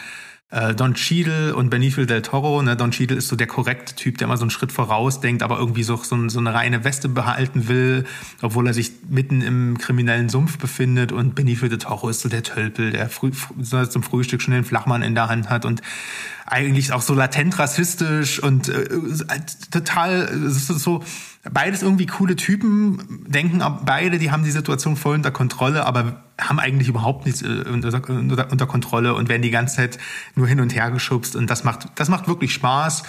Speaker 1: äh, Don Cheadle und Benicio del Toro. Ne? Don Cheadle ist so der korrekte Typ, der immer so einen Schritt voraus denkt, aber irgendwie so, so, so eine reine Weste behalten will, obwohl er sich mitten im kriminellen Sumpf befindet. Und Benicio del Toro ist so der Tölpel, der früh, zum Frühstück schon den Flachmann in der Hand hat und eigentlich auch so latent rassistisch und äh, total so beides irgendwie coole Typen, denken beide, die haben die Situation voll unter Kontrolle, aber haben eigentlich überhaupt nichts äh, unter, unter, unter, Kontrolle und werden die ganze Zeit nur hin und her geschubst und das macht, das macht wirklich Spaß.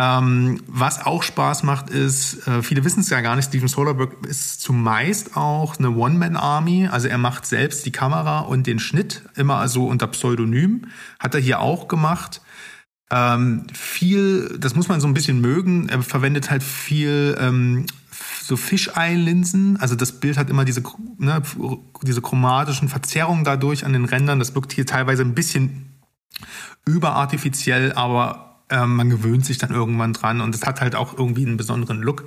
Speaker 1: Ähm, was auch Spaß macht, ist, äh, viele wissen es ja gar nicht, Steven Soderbergh ist zumeist auch eine One-Man-Army, also er macht selbst die Kamera und den Schnitt, immer also unter Pseudonym, hat er hier auch gemacht. Ähm, viel, das muss man so ein bisschen mögen. Er verwendet halt viel ähm, so Fisheye-Linsen. Also das Bild hat immer diese, ne, diese chromatischen Verzerrungen dadurch an den Rändern. Das wirkt hier teilweise ein bisschen überartifiziell, aber äh, man gewöhnt sich dann irgendwann dran und es hat halt auch irgendwie einen besonderen Look.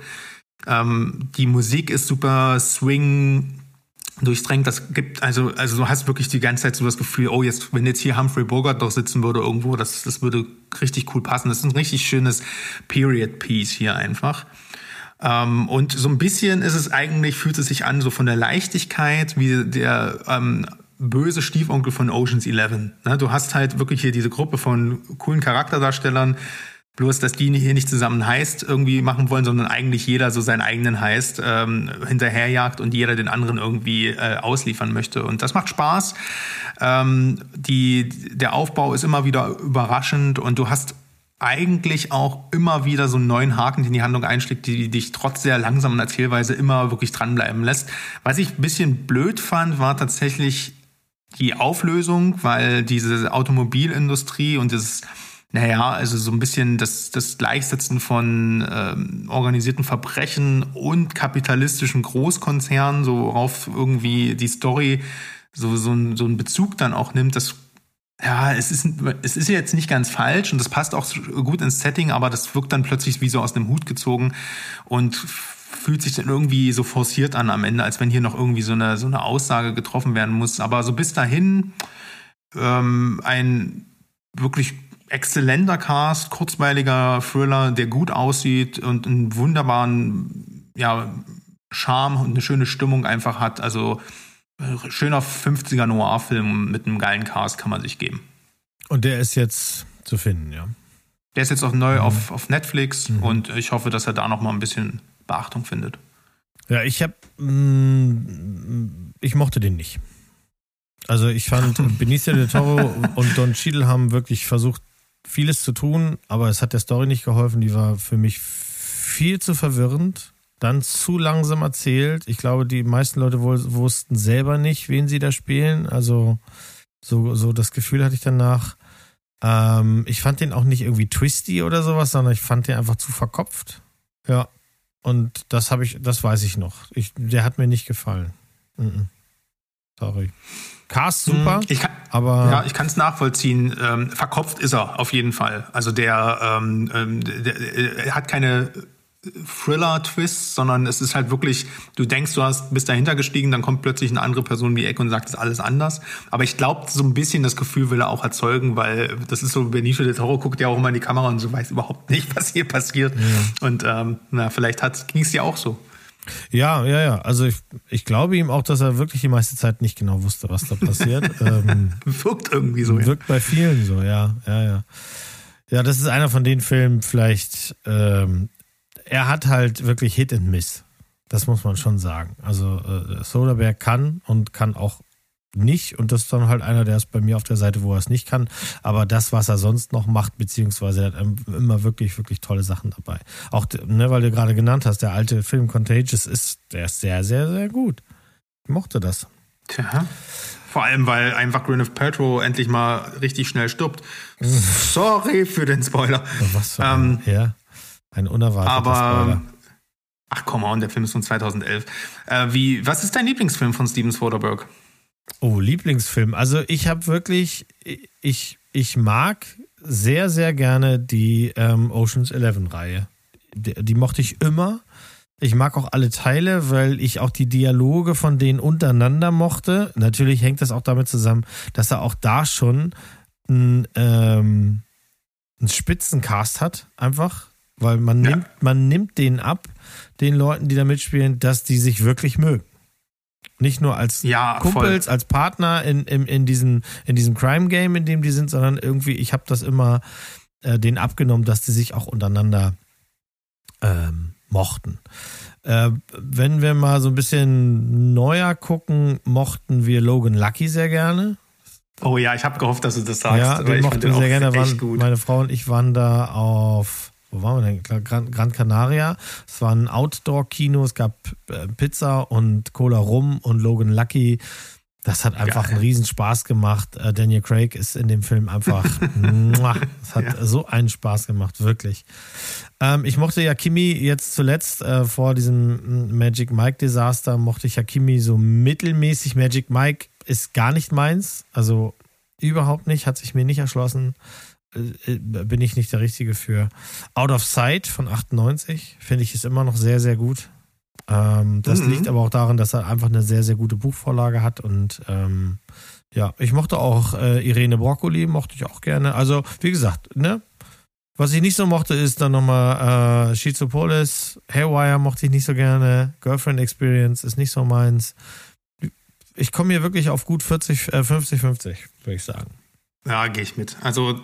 Speaker 1: Ähm, die Musik ist super Swing, durchdrängt. Das gibt, also, also du hast wirklich die ganze Zeit so das Gefühl, oh, jetzt, wenn jetzt hier Humphrey Bogart doch sitzen würde irgendwo, das, das würde richtig cool passen. Das ist ein richtig schönes Period-Piece hier einfach. Ähm, und so ein bisschen ist es eigentlich, fühlt es sich an, so von der Leichtigkeit, wie der, ähm, böse Stiefonkel von Oceans 11. Ne, du hast halt wirklich hier diese Gruppe von coolen Charakterdarstellern, Bloß, dass die hier nicht zusammen heißt irgendwie machen wollen, sondern eigentlich jeder so seinen eigenen heißt ähm, hinterherjagt und jeder den anderen irgendwie äh, ausliefern möchte. Und das macht Spaß. Ähm, die, der Aufbau ist immer wieder überraschend und du hast eigentlich auch immer wieder so einen neuen Haken, den die Handlung einschlägt, die dich trotz sehr langsamen Erzählweise immer wirklich dranbleiben lässt. Was ich ein bisschen blöd fand, war tatsächlich die Auflösung, weil diese Automobilindustrie und das naja, also so ein bisschen das, das Gleichsetzen von ähm, organisierten Verbrechen und kapitalistischen Großkonzernen, so worauf irgendwie die Story so, so, ein, so einen Bezug dann auch nimmt, das ja, es ist, es ist jetzt nicht ganz falsch und das passt auch gut ins Setting, aber das wirkt dann plötzlich wie so aus dem Hut gezogen und fühlt sich dann irgendwie so forciert an am Ende, als wenn hier noch irgendwie so eine, so eine Aussage getroffen werden muss. Aber so bis dahin ähm, ein wirklich exzellenter Cast, kurzweiliger Thriller, der gut aussieht und einen wunderbaren ja, Charme und eine schöne Stimmung einfach hat. Also äh, schöner 50er Noir-Film mit einem geilen Cast kann man sich geben.
Speaker 3: Und der ist jetzt zu finden, ja.
Speaker 1: Der ist jetzt auch neu mhm. auf, auf Netflix mhm. und ich hoffe, dass er da noch mal ein bisschen Beachtung findet.
Speaker 3: Ja, ich habe, mm, ich mochte den nicht. Also ich fand Benicio del Toro und Don Cheadle haben wirklich versucht, vieles zu tun, aber es hat der Story nicht geholfen. Die war für mich viel zu verwirrend, dann zu langsam erzählt. Ich glaube, die meisten Leute wussten selber nicht, wen sie da spielen. Also so, so das Gefühl hatte ich danach. Ähm, ich fand den auch nicht irgendwie twisty oder sowas, sondern ich fand den einfach zu verkopft. Ja. Und das habe ich, das weiß ich noch. Ich, der hat mir nicht gefallen. Mm -mm. Sorry. Cast super,
Speaker 1: ich kann, aber ja, ich kann es nachvollziehen. Ähm, verkopft ist er auf jeden Fall. Also der, ähm, ähm der, der hat keine Thriller-Twist, sondern es ist halt wirklich, du denkst, du hast, bist dahinter gestiegen, dann kommt plötzlich eine andere Person wie Eck und sagt, es ist alles anders. Aber ich glaube, so ein bisschen das Gefühl will er auch erzeugen, weil das ist so, Benicio del Toro guckt ja auch immer in die Kamera und so weiß überhaupt nicht, was hier passiert. Ja. Und ähm, na, vielleicht ging es dir auch so.
Speaker 3: Ja, ja, ja. Also ich, ich glaube ihm auch, dass er wirklich die meiste Zeit nicht genau wusste, was da passiert. ähm,
Speaker 1: wirkt irgendwie so.
Speaker 3: Wirkt ja. bei vielen so, ja, ja, ja. Ja, das ist einer von den Filmen, vielleicht, ähm, er hat halt wirklich Hit and Miss. Das muss man schon sagen. Also äh, Soderbergh kann und kann auch nicht und das ist dann halt einer, der ist bei mir auf der Seite, wo er es nicht kann. Aber das, was er sonst noch macht, beziehungsweise er hat immer wirklich, wirklich tolle Sachen dabei. Auch, ne, weil du gerade genannt hast, der alte Film Contagious ist, der ist sehr, sehr, sehr gut. Ich mochte das.
Speaker 1: Tja. Vor allem, weil einfach Gwyneth Paltrow endlich mal richtig schnell stirbt. Sorry für den Spoiler.
Speaker 3: Was für ein, ähm, ja, ein unerwarteter aber, Spoiler.
Speaker 1: Ach, komm on, der Film ist von 2011. Äh, wie, was ist dein Lieblingsfilm von Steven Soderbergh?
Speaker 3: Oh, Lieblingsfilm. Also ich habe wirklich, ich, ich mag sehr, sehr gerne die ähm, Oceans 11 Reihe. Die, die, mochte ich immer. Ich mag auch alle Teile, weil ich auch die Dialoge von denen untereinander mochte. Natürlich hängt das auch damit zusammen, dass er auch da schon einen, ähm, einen Spitzencast hat, einfach. Weil man,
Speaker 1: Ja.
Speaker 3: nimmt, man nimmt denen ab, den Leuten, die da mitspielen, dass die sich wirklich mögen. Nicht nur als
Speaker 1: Ja,
Speaker 3: Kumpels, als Partner in, in, in diesem, in diesem Crime-Game, in dem die sind, sondern irgendwie, ich habe das immer äh, denen abgenommen, dass die sich auch untereinander ähm, mochten. Äh, wenn wir mal so ein bisschen neuer gucken, mochten wir Logan Lucky sehr gerne.
Speaker 1: Oh ja, ich habe gehofft, dass du das sagst.
Speaker 3: ja, den mochten wir sehr gerne. Waren,
Speaker 1: gut.
Speaker 3: meine Frau und ich waren da auf, wo waren wir denn? Gran, Gran Canaria. Es war ein Outdoor-Kino, es gab äh, Pizza und Cola Rum und Logan Lucky. Das hat einfach
Speaker 1: Geil.
Speaker 3: einen riesen Spaß gemacht. Äh, Daniel Craig ist in dem Film einfach, es hat
Speaker 1: Ja.
Speaker 3: so einen Spaß gemacht, wirklich. Ähm, ich mochte ja Kimi jetzt zuletzt äh, vor diesem mm, Magic Mike Desaster, mochte ich ja Kimi so mittelmäßig. Magic Mike ist gar nicht meins, also überhaupt nicht, hat sich mir nicht erschlossen. Äh, äh, bin ich nicht der Richtige für. Out of Sight von 98 finde ich ist immer noch sehr, sehr gut. Ähm, das
Speaker 1: Mhm.
Speaker 3: liegt aber auch daran, dass er einfach eine sehr, sehr gute Buchvorlage hat und ähm, ja, ich mochte auch äh, Irene Broccoli, mochte ich auch gerne. Also, wie gesagt, ne? Was ich nicht so mochte, ist dann nochmal äh, Schizopolis, Haywire mochte ich nicht so gerne, Girlfriend Experience ist nicht so meins. Ich komme hier wirklich auf gut 40, äh, 50, 50, würde ich sagen.
Speaker 1: Ja, gehe ich mit. Also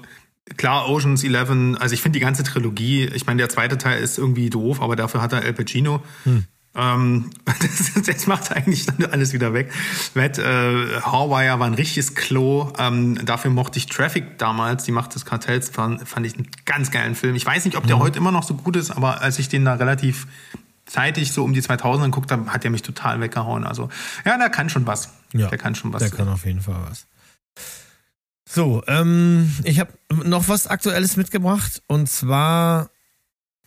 Speaker 1: klar, Oceans 11, also ich finde die ganze Trilogie, ich meine, der zweite Teil ist irgendwie doof, aber dafür hat er El Pacino.
Speaker 3: Hm.
Speaker 1: Ähm, das, das macht eigentlich dann alles wieder weg. Matt äh, Horwire war ein richtiges Klo. Ähm, dafür mochte ich Traffic damals, die Macht des Kartells, fand, fand ich einen ganz geilen Film. Ich weiß nicht, ob der
Speaker 3: Mhm.
Speaker 1: heute immer noch so gut ist, aber als ich den da relativ zeitig so um die 2000er geguckt habe, hat der mich total weggehauen. Also ja, der kann schon was.
Speaker 3: Ja,
Speaker 1: der kann schon was.
Speaker 3: Der kann auf jeden Fall was. So, ähm, ich habe noch was Aktuelles mitgebracht und zwar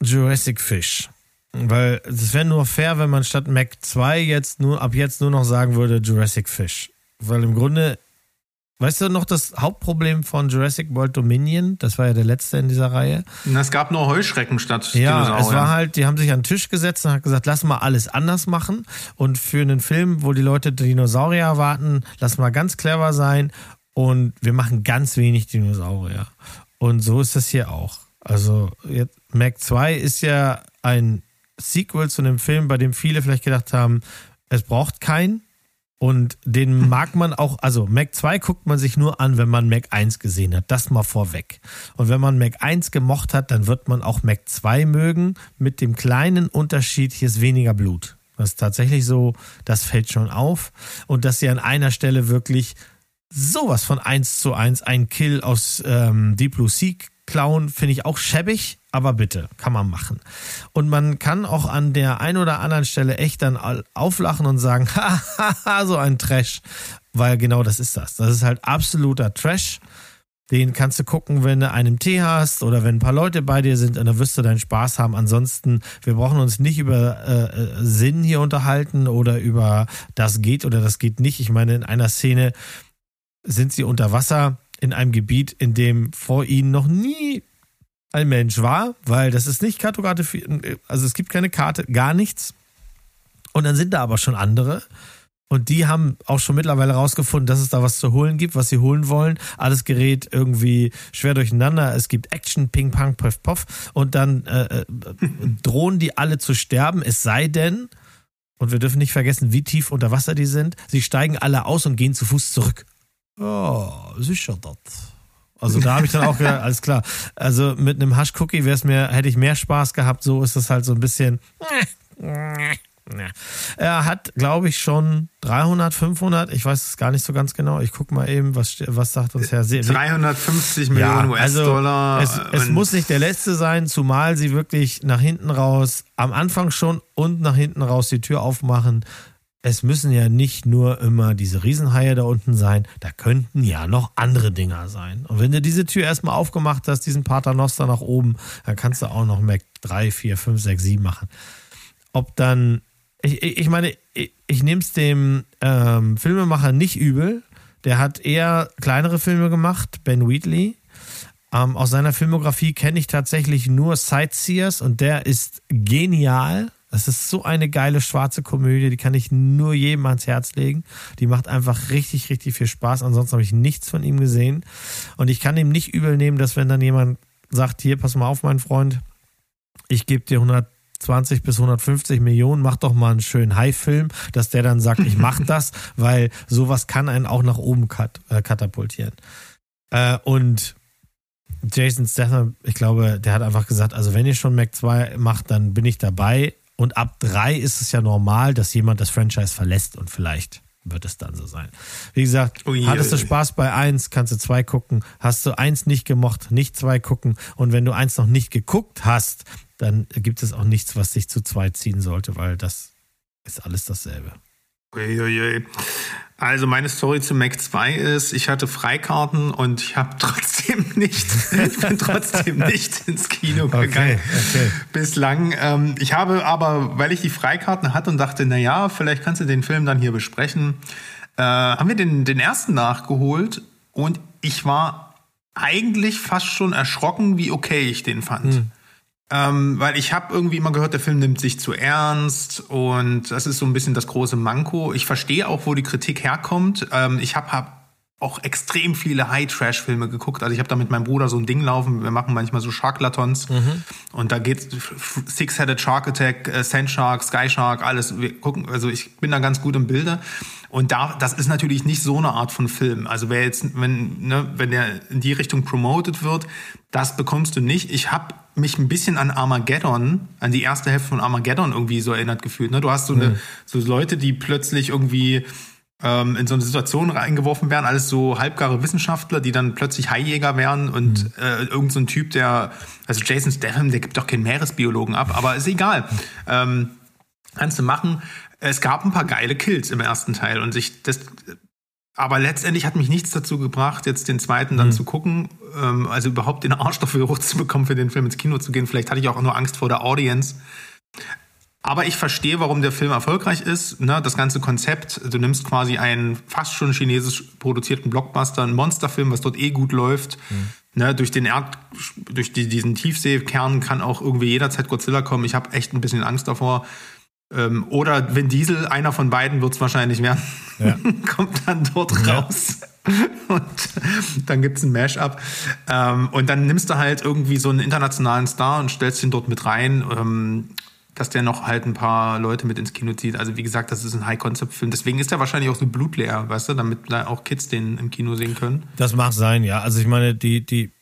Speaker 3: Jurassic Fish. Weil es wäre nur fair, wenn man statt Mac 2 jetzt nur ab jetzt nur noch sagen würde Jurassic Fish. Weil im Grunde, weißt du noch das Hauptproblem von Jurassic World Dominion? Das war ja der letzte in dieser Reihe.
Speaker 1: Na, es gab nur Heuschrecken statt
Speaker 3: Ja, es war halt, die haben sich an den Tisch gesetzt und hat gesagt, lass mal alles anders machen. Und für einen Film, wo die Leute Dinosaurier erwarten, lass mal ganz clever sein. Und wir machen ganz wenig Dinosaurier. Und so ist das hier auch. Also, jetzt, Mac 2 ist ja ein Sequel zu einem Film, bei dem viele vielleicht gedacht haben, es braucht keinen. Und den mag man auch, also Mac 2 guckt man sich nur an, wenn man Mac 1 gesehen hat. Das mal vorweg. Und wenn man Mac 1 gemocht hat, dann wird man auch Mac 2 mögen. Mit dem kleinen Unterschied, hier ist weniger Blut. Das ist tatsächlich so, das fällt schon auf. Und dass sie an einer Stelle wirklich sowas von 1 zu 1 ein Kill aus ähm, Deep Blue Sea klauen, finde ich auch schäbig, aber bitte, kann man machen. Und man kann auch an der ein oder anderen Stelle echt dann au- auflachen und sagen, hahaha, so ein Trash. Weil genau das ist das. Das ist halt absoluter Trash. Den kannst du gucken, wenn du einen Tee hast oder wenn ein paar Leute bei dir sind und dann wirst du deinen Spaß haben. Ansonsten, wir brauchen uns nicht über äh, äh, Sinn hier unterhalten oder über das geht oder das geht nicht. Ich meine, in einer Szene sind sie unter Wasser in einem Gebiet, in dem vor ihnen noch nie ein Mensch war, weil das ist nicht kartografiert, also es gibt keine Karte, gar nichts. Und dann sind da aber schon andere. Und die haben auch schon mittlerweile rausgefunden, dass es da was zu holen gibt, was sie holen wollen. Alles gerät irgendwie schwer durcheinander. Es gibt Action, Ping, Pong, Puff, Puff. Und dann äh, äh, drohen die alle zu sterben. Es sei denn, und wir dürfen nicht vergessen, wie tief unter Wasser die sind, sie steigen alle aus und gehen zu Fuß zurück. Ja, sicher das. Also da habe ich dann auch gedacht, alles klar. Also mit einem Hasch-Cookie wäre es mir, hätte ich mehr Spaß gehabt. So ist es halt so ein bisschen. Er hat, glaube ich, schon 300, 500, ich weiß es gar nicht so ganz genau. Ich gucke mal eben, was, was sagt uns Herr See.
Speaker 1: 350 Millionen US-Dollar.
Speaker 3: Also es, es muss nicht der letzte sein, zumal sie wirklich nach hinten raus, am Anfang schon und nach hinten raus die Tür aufmachen. Es müssen ja nicht nur immer diese Riesenhaie da unten sein, da könnten ja noch andere Dinger sein. Und wenn du diese Tür erstmal aufgemacht hast, diesen Paternoster nach oben, dann kannst du auch noch Mac 3, 4, 5, 6, 7 machen. Ob dann, ich, ich meine, ich, ich nehme es dem ähm, Filmemacher nicht übel. Der hat eher kleinere Filme gemacht, Ben Wheatley. Ähm, aus seiner Filmografie kenne ich tatsächlich nur Sightseers und der ist genial. Das ist so eine geile schwarze Komödie, die kann ich nur jedem ans Herz legen. Die macht einfach richtig, richtig viel Spaß. Ansonsten habe ich nichts von ihm gesehen. Und ich kann ihm nicht übel nehmen, dass wenn dann jemand sagt, hier, pass mal auf, mein Freund, ich gebe dir 120 bis 150 Millionen, mach doch mal einen schönen High-Film, dass der dann sagt, ich mach das, weil sowas kann einen auch nach oben kat äh, katapultieren. Äh, und Jason Statham, ich glaube, der hat einfach gesagt, also wenn ihr schon Mac 2 macht, dann bin ich dabei. Und ab drei ist es ja normal, dass jemand das Franchise verlässt und vielleicht wird es dann so sein. Wie gesagt,
Speaker 1: Ui,
Speaker 3: hattest du
Speaker 1: ui.
Speaker 3: Spaß bei eins, kannst du zwei gucken. Hast du eins nicht gemocht, nicht zwei gucken. Und wenn du eins noch nicht geguckt hast, dann gibt es auch nichts, was dich zu zwei ziehen sollte, weil das ist alles dasselbe.
Speaker 1: Uiuiui. Also meine Story zu Mac 2 ist, ich hatte Freikarten und ich habe trotzdem nicht, ich bin trotzdem nicht ins Kino gegangen.
Speaker 3: okay.
Speaker 1: Bislang. Ähm, ich habe aber, weil ich die Freikarten hatte und dachte, na ja, vielleicht kannst du den Film dann hier besprechen, äh, haben wir den, den ersten nachgeholt und ich war eigentlich fast schon erschrocken, wie okay ich den fand. Ähm, weil ich habe irgendwie immer gehört, der Film nimmt sich zu ernst und das ist so ein bisschen das große Manko. Ich verstehe auch, wo die Kritik herkommt. Ähm, ich habe hab auch extrem viele High-Trash-Filme geguckt. Also ich habe da mit meinem Bruder so ein Ding laufen. Wir machen manchmal so Sharklatons und da geht's Six-Headed Shark Attack, äh, Sand Shark, Sky Shark, alles. Wir gucken, also ich bin da ganz gut im Bilde. Und da, das ist natürlich nicht so eine Art von Film. Also wer jetzt, wenn, ne, wenn der in die Richtung promoted wird, das bekommst du nicht. Ich habe mich ein bisschen an Armageddon, an die erste Hälfte von Armageddon irgendwie so erinnert gefühlt. Ne? Du hast so, eine, so Leute, die plötzlich irgendwie ähm, in so eine Situation reingeworfen werden, alles so halbgare Wissenschaftler, die dann plötzlich Haijäger werden und äh, irgend so ein Typ, der, also Jason Statham, der gibt doch keinen Meeresbiologen ab, aber ist egal. Ähm, kannst du machen. Es gab ein paar geile Kills im ersten Teil und ich das aber letztendlich hat mich nichts dazu gebracht, jetzt den zweiten dann zu gucken, ähm, also überhaupt den Arsch dafür hochzubekommen, für den Film ins Kino zu gehen. Vielleicht hatte ich auch nur Angst vor der Audience. Aber ich verstehe, warum der Film erfolgreich ist. Ne? Das ganze Konzept, du nimmst quasi einen fast schon chinesisch produzierten Blockbuster, einen Monsterfilm, was dort eh gut läuft. Ne? Durch den Erd, durch die, diesen Tiefseekern kann auch irgendwie jederzeit Godzilla kommen. Ich habe echt ein bisschen Angst davor. Ähm, oder Vin Diesel, einer von beiden wird es wahrscheinlich werden,
Speaker 3: Ja.
Speaker 1: kommt dann dort
Speaker 3: Ja.
Speaker 1: raus. Und dann gibt's ein Mash-up. Ähm, und dann nimmst du halt irgendwie so einen internationalen Star und stellst ihn dort mit rein, ähm, dass der noch halt ein paar Leute mit ins Kino zieht. Also wie gesagt, das ist ein High-Concept-Film. Deswegen ist der wahrscheinlich auch so blutleer, weißt du, damit da auch Kids den im Kino sehen können.
Speaker 3: Das mag sein, ja. Also ich meine, die, die,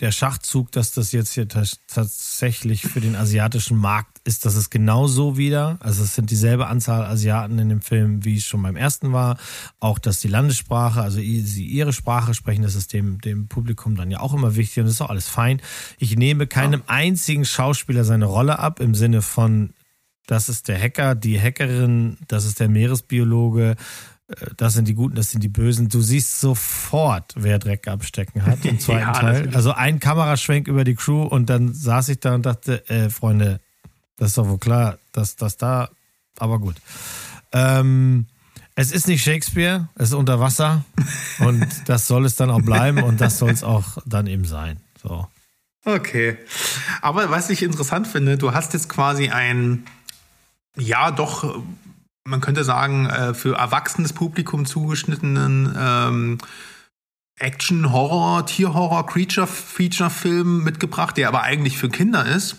Speaker 3: der Schachzug, dass das jetzt hier tatsächlich für den asiatischen Markt ist, das ist genauso wieder. Also es sind dieselbe Anzahl Asiaten in dem Film, wie es schon beim ersten war. Auch, dass die Landessprache, also sie ihre Sprache sprechen, das ist dem, dem Publikum dann ja auch immer wichtig und das ist auch alles fein. Ich nehme keinem einzigen Schauspieler seine Rolle ab im Sinne von, das ist der Hacker, die Hackerin, das ist der Meeresbiologe, äh, das sind die Guten, das sind die Bösen. Du siehst sofort, wer Dreck abstecken hat im zweiten
Speaker 1: Ja,
Speaker 3: Teil. Also ein Kameraschwenk über die Crew und dann saß ich da und dachte, äh, Freunde, das ist doch wohl klar, dass das da, aber gut. Ähm, es ist nicht Shakespeare, es ist unter Wasser und das soll es dann auch bleiben und das soll es auch dann eben sein. So.
Speaker 1: Okay. Aber was ich interessant finde, du hast jetzt quasi ein, ja, doch, man könnte sagen, äh, für erwachsenes Publikum zugeschnittenen ähm, Action, Horror, Tierhorror, Creature, Feature-Film mitgebracht, der aber eigentlich für Kinder ist.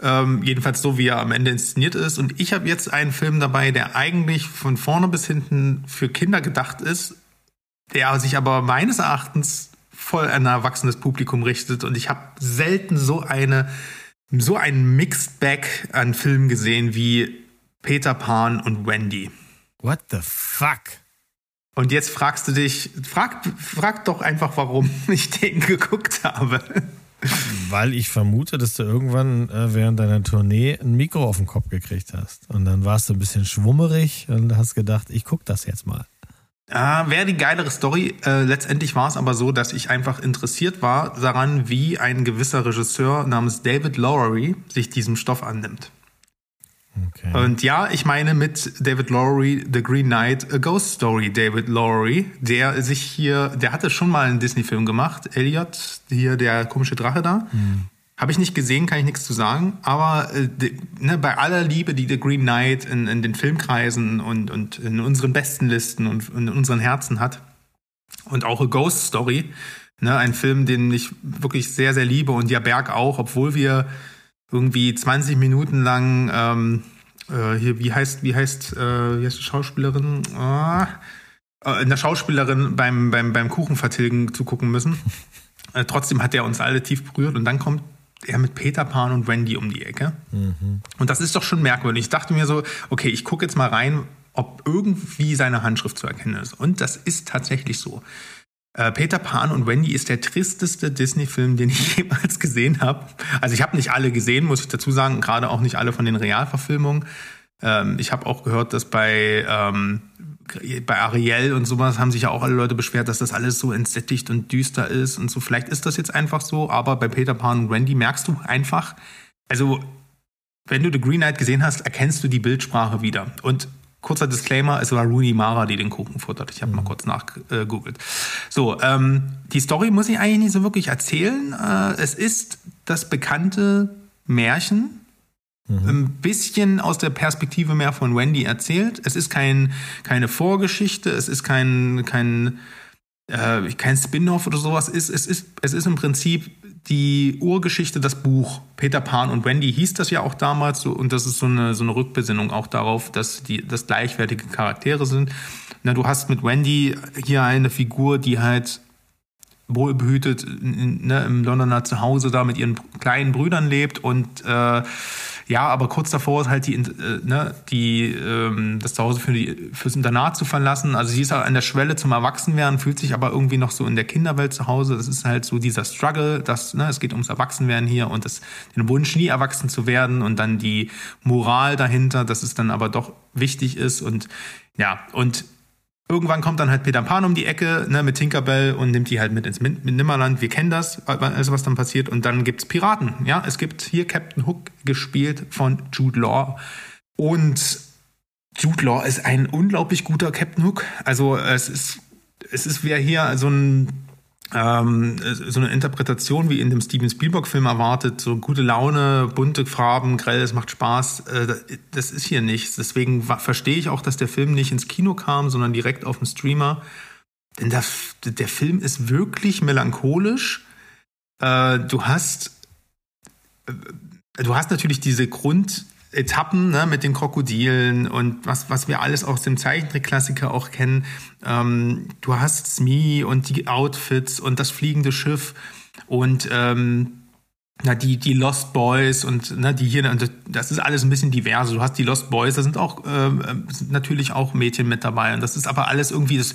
Speaker 1: Ähm, jedenfalls so, wie er am Ende inszeniert ist. Und ich habe jetzt einen Film dabei, der eigentlich von vorne bis hinten für Kinder gedacht ist, der sich aber meines Erachtens voll an ein erwachsenes Publikum richtet. Und ich habe selten so eine, so ein Mixed Bag an Filmen gesehen wie Peter Pan und Wendy.
Speaker 3: What the fuck?
Speaker 1: Und jetzt fragst du dich, frag, frag doch einfach, warum ich den geguckt habe.
Speaker 3: Weil ich vermute, dass du irgendwann äh, während deiner Tournee ein Mikro auf den Kopf gekriegt hast. Und dann warst du ein bisschen schwummerig und hast gedacht, ich guck das jetzt mal.
Speaker 1: Ah, Wäre die geilere Story. Äh, letztendlich war es aber so, dass ich einfach interessiert war daran, wie ein gewisser Regisseur namens David Lowery sich diesem Stoff annimmt.
Speaker 3: Okay.
Speaker 1: Und ja, ich meine mit David Lowery, The Green Knight, A Ghost Story, David Lowery, der sich hier, der hatte schon mal einen Disney-Film gemacht, Elliot, hier der komische Drache da. Habe ich nicht gesehen, kann ich nichts zu sagen. Aber äh, ne, bei aller Liebe, die The Green Knight in, in den Filmkreisen und, und in unseren besten Listen und in unseren Herzen hat, und auch A Ghost Story, ne, ein Film, den ich wirklich sehr, sehr liebe und ja Berg auch, obwohl wir irgendwie 20 Minuten lang ähm, äh, hier, wie heißt, wie heißt, äh, wie heißt die Schauspielerin? Ah, äh, in der Schauspielerin beim, beim, beim Kuchenvertilgen zugucken müssen. Äh, trotzdem hat er uns alle tief berührt und dann kommt er mit Peter Pan und Wendy um die Ecke. Mhm. Und das ist doch schon merkwürdig. Ich dachte mir so, okay, ich gucke jetzt mal rein, ob irgendwie seine Handschrift zu erkennen ist. Und das ist tatsächlich so. Äh, Peter Pan und Wendy ist der tristeste Disney-Film, den ich jemals gesehen habe. Also ich habe nicht alle gesehen, muss ich dazu sagen, gerade auch nicht alle von den Realverfilmungen. Ähm, ich habe auch gehört, dass bei ähm, bei Ariel und sowas haben sich ja auch alle Leute beschwert, dass das alles so entsättigt und düster ist und so. Vielleicht ist das jetzt einfach so, aber bei Peter Pan und Wendy merkst du einfach, also wenn du The Green Knight gesehen hast, erkennst du die Bildsprache wieder. Und kurzer Disclaimer, es war Rooney Mara, die den Kuchen futtert. Ich habe mal kurz nachgegoogelt. So, ähm, die Story muss ich eigentlich nicht so wirklich erzählen. Äh, es ist das bekannte Märchen Mhm. Ein bisschen aus der Perspektive mehr von Wendy erzählt. Es ist kein, keine Vorgeschichte, es ist kein, kein, äh, kein Spin-off oder sowas. Es, es, ist, es ist im Prinzip die Urgeschichte, das Buch. Peter Pan und Wendy hieß das ja auch damals so, und das ist so eine, so eine Rückbesinnung auch darauf, dass die das gleichwertige Charaktere sind. Na, du hast mit Wendy hier eine Figur, die halt wohlbehütet ne, im Londoner Zuhause da mit ihren kleinen Brüdern lebt und äh, ja, aber kurz davor ist halt die, äh, ne, die, ähm, das Zuhause für die, fürs Internat zu verlassen. Also sie ist halt an der Schwelle zum Erwachsenwerden, fühlt sich aber irgendwie noch so in der Kinderwelt zu Hause. Das ist halt so dieser Struggle, dass, ne, es geht ums Erwachsenwerden hier und das, den Wunsch, nie erwachsen zu werden und dann die Moral dahinter, dass es dann aber doch wichtig ist und ja, und Irgendwann kommt dann halt Peter Pan um die Ecke ne, mit Tinkerbell und nimmt die halt mit ins mit Nimmerland. Wir kennen das, also was dann passiert. Und dann gibt's Piraten. Ja, es gibt hier Captain Hook gespielt von Jude Law. Und Jude Law ist ein unglaublich guter Captain Hook. Also es ist, es ist wer hier so ein ähm, so eine Interpretation wie in dem Steven Spielberg-Film erwartet, so gute Laune, bunte Farben, grell, es macht Spaß, äh, das ist hier nichts. Deswegen verstehe ich auch, dass der Film nicht ins Kino kam, sondern direkt auf dem Streamer. Denn der, der Film ist wirklich melancholisch. Äh, du hast, äh, du hast natürlich diese Grund, Etappen ne, mit den Krokodilen und was, was wir alles aus dem Zeichentrickklassiker auch kennen. Ähm, du hast Smee und die Outfits und das fliegende Schiff und ähm, na, die, die Lost Boys und ne, die hier, das ist alles ein bisschen divers. Du hast die Lost Boys, da sind auch äh, sind natürlich auch Mädchen mit dabei. Und das ist aber alles irgendwie, das,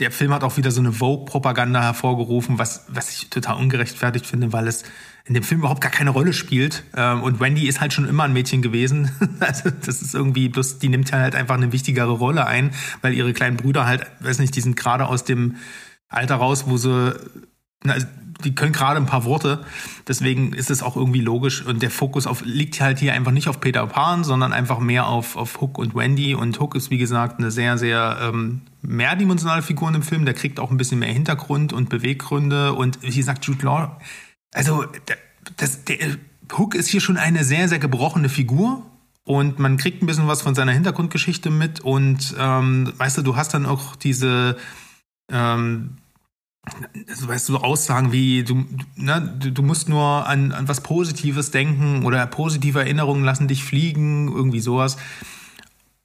Speaker 1: der Film hat auch wieder so eine Vogue-Propaganda hervorgerufen, was, was ich total ungerechtfertigt finde, weil es in dem Film überhaupt gar keine Rolle spielt. Ähm, und Wendy ist halt schon immer ein Mädchen gewesen. also das ist irgendwie, bloß die nimmt halt einfach eine wichtigere Rolle ein, weil ihre kleinen Brüder halt, weiß nicht, die sind gerade aus dem Alter raus, wo sie, na, die können gerade ein paar Worte. Deswegen ist es auch irgendwie logisch. Und der Fokus auf, liegt halt hier einfach nicht auf Peter Pan, sondern einfach mehr auf, auf Hook und Wendy. Und Hook ist, wie gesagt, eine sehr, sehr ähm, mehrdimensionale Figur dem Film. Der kriegt auch ein bisschen mehr Hintergrund und Beweggründe. Und wie gesagt, Jude Law also, das, der Hook ist hier schon eine sehr, sehr gebrochene Figur. Und man kriegt ein bisschen was von seiner Hintergrundgeschichte mit. Und ähm, weißt du, du hast dann auch diese, ähm, also, weißt du, Aussagen wie, du, ne, du musst nur an, an was Positives denken oder positive Erinnerungen lassen dich fliegen, irgendwie sowas.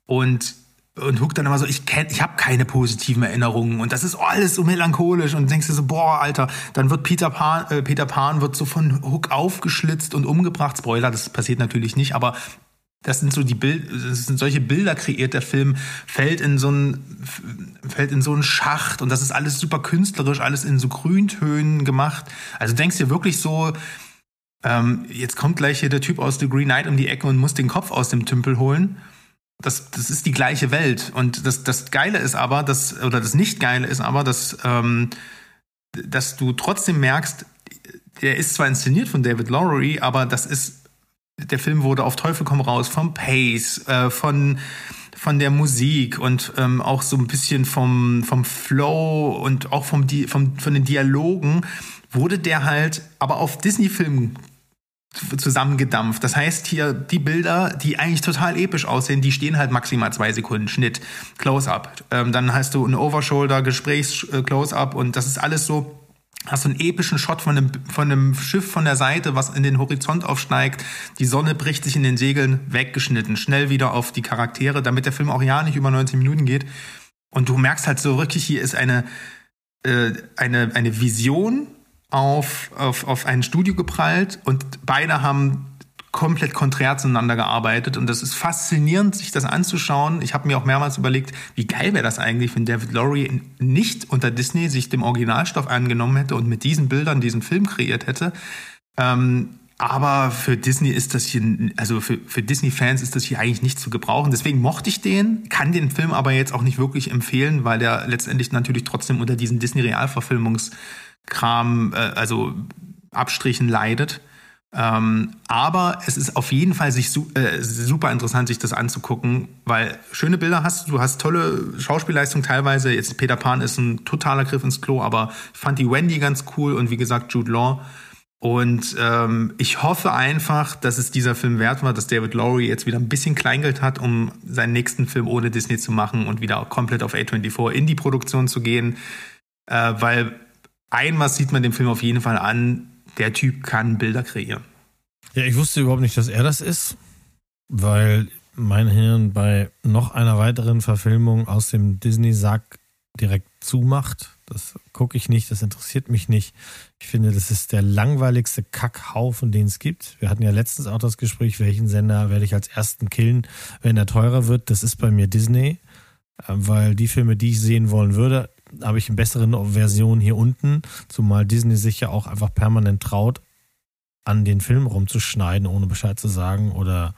Speaker 1: Und und Hook dann immer so, ich kenn, ich habe keine positiven Erinnerungen und das ist alles so melancholisch und denkst du so, boah, Alter, dann wird Peter Pan, äh, Peter Pan wird so von Hook aufgeschlitzt und umgebracht. Spoiler, das passiert natürlich nicht, aber das sind so die Bild, das sind solche Bilder kreiert. Der Film fällt in so einen, fällt in so einen Schacht und das ist alles super künstlerisch, alles in so Grüntönen gemacht. Also denkst dir wirklich so, ähm, jetzt kommt gleich hier der Typ aus The Green Knight um die Ecke und muss den Kopf aus dem Tümpel holen das, das ist die gleiche Welt. Und das, das Geile ist aber, dass, oder das Nicht-Geile ist aber, dass, ähm, dass du trotzdem merkst, der ist zwar inszeniert von David Lowery, aber das ist, der Film wurde auf Teufel komm raus vom Pace, äh, von, von der Musik und ähm, auch so ein bisschen vom, vom Flow und auch vom, vom, von den Dialogen wurde der halt aber auf Disney-Film zusammengedampft. Das heißt hier, die Bilder, die eigentlich total episch aussehen, die stehen halt maximal zwei Sekunden Schnitt, Close-up. Ähm, dann hast du ein Overshoulder, Gesprächs-Close-up und das ist alles so, hast du einen epischen Shot von einem, von einem Schiff von der Seite, was in den Horizont aufsteigt. Die Sonne bricht sich in den Segeln weggeschnitten, schnell wieder auf die Charaktere, damit der Film auch ja nicht über 19 Minuten geht. Und du merkst halt so wirklich, hier ist eine, äh, eine, eine Vision auf, auf, auf ein Studio geprallt und beide haben komplett konträr zueinander gearbeitet und das ist faszinierend, sich das anzuschauen. Ich habe mir auch mehrmals überlegt, wie geil wäre das eigentlich, wenn David Laurie nicht unter Disney sich dem Originalstoff angenommen hätte und mit diesen Bildern diesen Film kreiert hätte. Ähm, aber für Disney ist das hier, also für, für Disney-Fans ist das hier eigentlich nicht zu gebrauchen. Deswegen mochte ich den, kann den Film aber jetzt auch nicht wirklich empfehlen, weil der letztendlich natürlich trotzdem unter diesen Disney-Realverfilmungs- Kram, äh, also Abstrichen leidet. Ähm, aber es ist auf jeden Fall sich su äh, super interessant, sich das anzugucken, weil schöne Bilder hast du, hast tolle Schauspielleistung teilweise. Jetzt Peter Pan ist ein totaler Griff ins Klo, aber ich fand die Wendy ganz cool und wie gesagt Jude Law. Und ähm, ich hoffe einfach, dass es dieser Film wert war, dass David Lowry jetzt wieder ein bisschen Kleingeld hat, um seinen nächsten Film ohne Disney zu machen und wieder komplett auf A24 in die Produktion zu gehen. Äh, weil ein was sieht man dem Film auf jeden Fall an, der Typ kann Bilder kreieren.
Speaker 3: Ja, ich wusste überhaupt nicht, dass er das ist, weil mein Hirn bei noch einer weiteren Verfilmung aus dem Disney-Sack direkt zumacht. Das gucke ich nicht, das interessiert mich nicht. Ich finde, das ist der langweiligste Kackhaufen, den es gibt. Wir hatten ja letztens auch das Gespräch, welchen Sender werde ich als ersten killen, wenn er teurer wird. Das ist bei mir Disney, äh, weil die Filme, die ich sehen wollen würde, habe ich eine bessere Version hier unten, zumal Disney sich ja auch einfach permanent traut, an den Film rumzuschneiden, ohne Bescheid zu sagen oder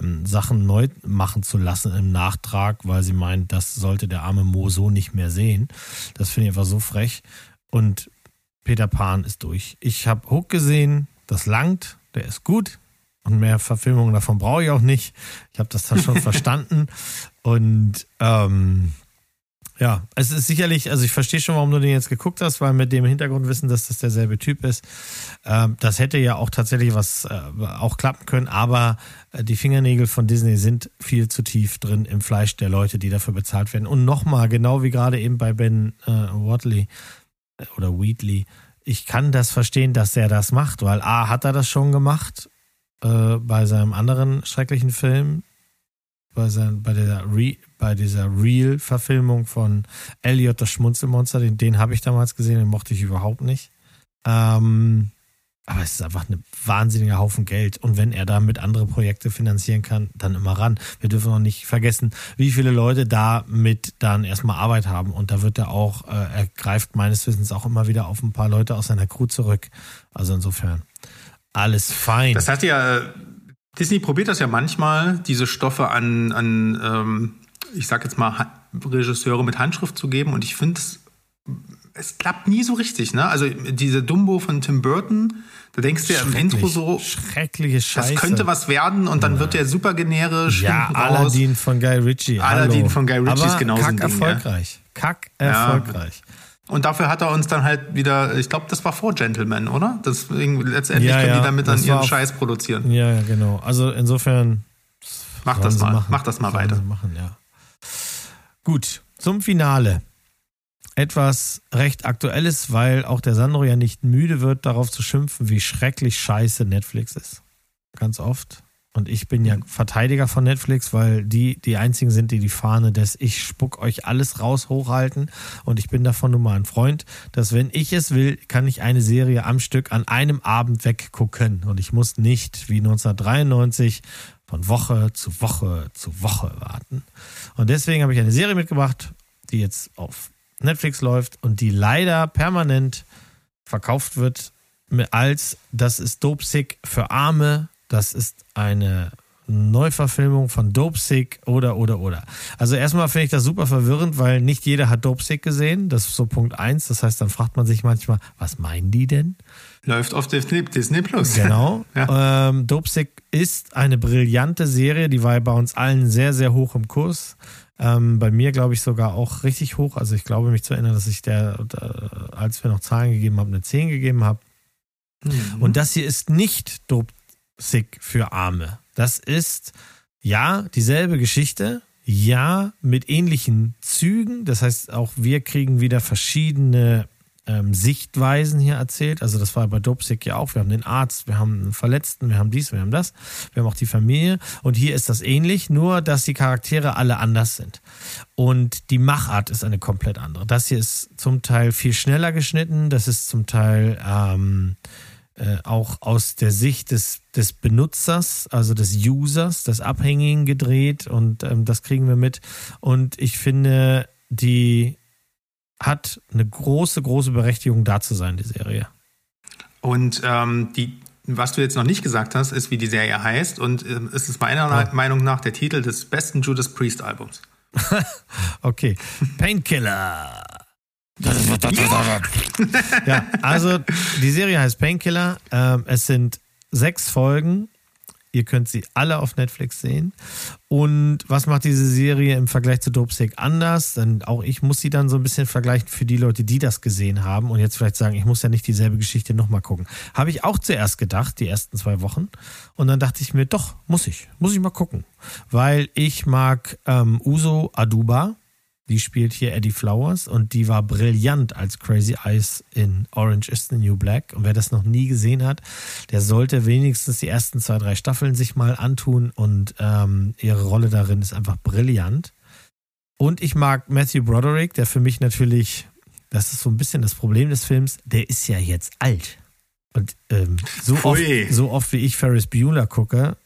Speaker 3: ähm, Sachen neu machen zu lassen im Nachtrag, weil sie meint, das sollte der arme Mo so nicht mehr sehen. Das finde ich einfach so frech. Und Peter Pan ist durch. Ich habe Hook gesehen, das langt, der ist gut. Und mehr Verfilmungen davon brauche ich auch nicht. Ich habe das dann schon verstanden. Und ähm, ja, es ist sicherlich, also ich verstehe schon, warum du den jetzt geguckt hast, weil mit dem Hintergrundwissen, dass das derselbe Typ ist, ähm, das hätte ja auch tatsächlich was äh, auch klappen können, aber äh, die Fingernägel von Disney sind viel zu tief drin im Fleisch der Leute, die dafür bezahlt werden. Und nochmal, genau wie gerade eben bei Ben äh, Watley äh, oder Wheatley, ich kann das verstehen, dass er das macht, weil A, hat er das schon gemacht äh, bei seinem anderen schrecklichen Film, bei, sein, bei der Re, bei dieser Real-Verfilmung von Elliot, das Schmunzelmonster, den, den habe ich damals gesehen, den mochte ich überhaupt nicht. Ähm, aber es ist einfach ein wahnsinniger Haufen Geld. Und wenn er damit andere Projekte finanzieren kann, dann immer ran. Wir dürfen auch nicht vergessen, wie viele Leute damit dann erstmal Arbeit haben. Und da wird er auch, äh, er greift meines Wissens auch immer wieder auf ein paar Leute aus seiner Crew zurück. Also insofern, alles fein.
Speaker 1: Das hat ja, Disney probiert das ja manchmal, diese Stoffe an, an ähm, ich sag jetzt mal, Regisseure mit Handschrift zu geben. Und ich finde, es, es klappt nie so richtig. Ne? Also diese Dumbo von Tim Burton, da denkst du ja im Intro so,
Speaker 3: schreckliche Scheiße.
Speaker 1: Das könnte was werden und dann ja. wird der super generisch.
Speaker 3: Ja, Aladdin von Guy Ritchie.
Speaker 1: Aladdin Hallo. von Guy Ritchie Aber ist genauso
Speaker 3: kack ein Ding, erfolgreich. Ja. Kack erfolgreich. Ja.
Speaker 1: Und dafür hat er uns dann halt wieder, ich glaube, das war vor Gentleman, oder? Deswegen letztendlich
Speaker 3: ja,
Speaker 1: können die damit dann ihren Scheiß produzieren.
Speaker 3: Ja, ja, genau. Also insofern.
Speaker 1: Mach das mal, mach das mal weiter.
Speaker 3: Machen, ja. Gut, zum Finale. Etwas recht Aktuelles, weil auch der Sandro ja nicht müde wird, darauf zu schimpfen, wie schrecklich scheiße Netflix ist. Ganz oft. Und ich bin ja Verteidiger von Netflix, weil die die einzigen sind, die die Fahne des Ich spuck euch alles raus hochhalten. Und ich bin davon nun mal ein Freund, dass wenn ich es will, kann ich eine Serie am Stück an einem Abend weggucken. Und ich muss nicht wie 1993 von Woche zu Woche zu Woche warten. Und deswegen habe ich eine Serie mitgebracht, die jetzt auf Netflix läuft und die leider permanent verkauft wird als das ist Dope Sick für Arme. Das ist eine Neuverfilmung von Dope Sick oder, oder, oder. Also erstmal finde ich das super verwirrend, weil nicht jeder hat Dope Sick gesehen. Das ist so Punkt eins. Das heißt, dann fragt man sich manchmal, was meinen die denn?
Speaker 1: Läuft auf Disney, Disney Plus.
Speaker 3: Genau. ja. ähm, Dope Sick ist eine brillante Serie. Die war bei uns allen sehr, sehr hoch im Kurs. Ähm, bei mir glaube ich sogar auch richtig hoch. Also ich glaube mich zu erinnern, dass ich der, als wir noch Zahlen gegeben haben, eine 10 gegeben habe. Mhm. Und das hier ist nicht Dope Sick für Arme. Das ist ja dieselbe Geschichte, ja mit ähnlichen Zügen. Das heißt, auch wir kriegen wieder verschiedene ähm, Sichtweisen hier erzählt. Also das war bei Dopesick ja auch. Wir haben den Arzt, wir haben einen Verletzten, wir haben dies, wir haben das, wir haben auch die Familie. Und hier ist das ähnlich, nur dass die Charaktere alle anders sind. Und die Machart ist eine komplett andere. Das hier ist zum Teil viel schneller geschnitten, das ist zum Teil ähm, äh, auch aus der Sicht des, des Benutzers, also des Users, des Abhängigen gedreht und ähm, das kriegen wir mit. Und ich finde, die hat eine große, große Berechtigung da zu sein, die Serie.
Speaker 1: Und ähm, die, was du jetzt noch nicht gesagt hast, ist, wie die Serie heißt. Und ähm, es ist meiner ja. Meinung nach der Titel des besten Judas Priest Albums.
Speaker 3: okay. Painkiller. Ja, also die Serie heißt Painkiller. Ähm, es sind sechs Folgen Ihr könnt sie alle auf Netflix sehen. Und was macht diese Serie im Vergleich zu Dopesick anders? Denn auch ich muss sie dann so ein bisschen vergleichen für die Leute, die das gesehen haben und jetzt vielleicht sagen, ich muss ja nicht dieselbe Geschichte nochmal gucken. Habe ich auch zuerst gedacht, die ersten zwei Wochen. Und dann dachte ich mir, doch, muss ich. Muss ich mal gucken. Weil ich mag ähm, Uso Aduba die spielt hier Eddie Flowers und die war brillant als Crazy Eyes in Orange is the New Black. Und wer das noch nie gesehen hat, der sollte wenigstens die ersten zwei, drei Staffeln sich mal antun und ähm, ihre Rolle darin ist einfach brillant. Und ich mag Matthew Broderick, der für mich natürlich, das ist so ein bisschen das Problem des Films, der ist ja jetzt alt. Und ähm, so, oft, so oft wie ich Ferris Bueller gucke,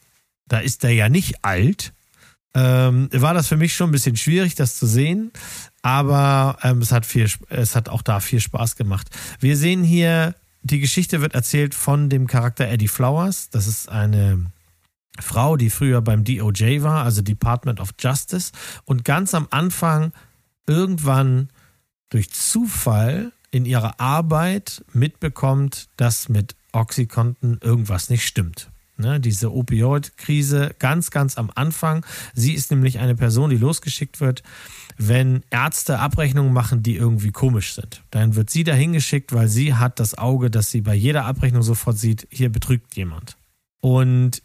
Speaker 3: da ist er ja nicht alt, ähm, war das für mich schon ein bisschen schwierig, das zu sehen. Aber ähm, es, hat viel, es hat auch da viel Spaß gemacht. Wir sehen hier, die Geschichte wird erzählt von dem Charakter Eddie Flowers. Das ist eine Frau, die früher beim DOJ war, also Department of Justice. Und ganz am Anfang irgendwann durch Zufall in ihrer Arbeit mitbekommt, dass mit Oxycontin irgendwas nicht stimmt ne, diese Opioid-Krise ganz, ganz am Anfang. Sie ist nämlich eine Person, die losgeschickt wird, wenn Ärzte Abrechnungen machen, die irgendwie komisch sind. Dann wird sie dahin geschickt, weil sie hat das Auge, dass sie bei jeder Abrechnung sofort sieht, hier betrügt jemand. Und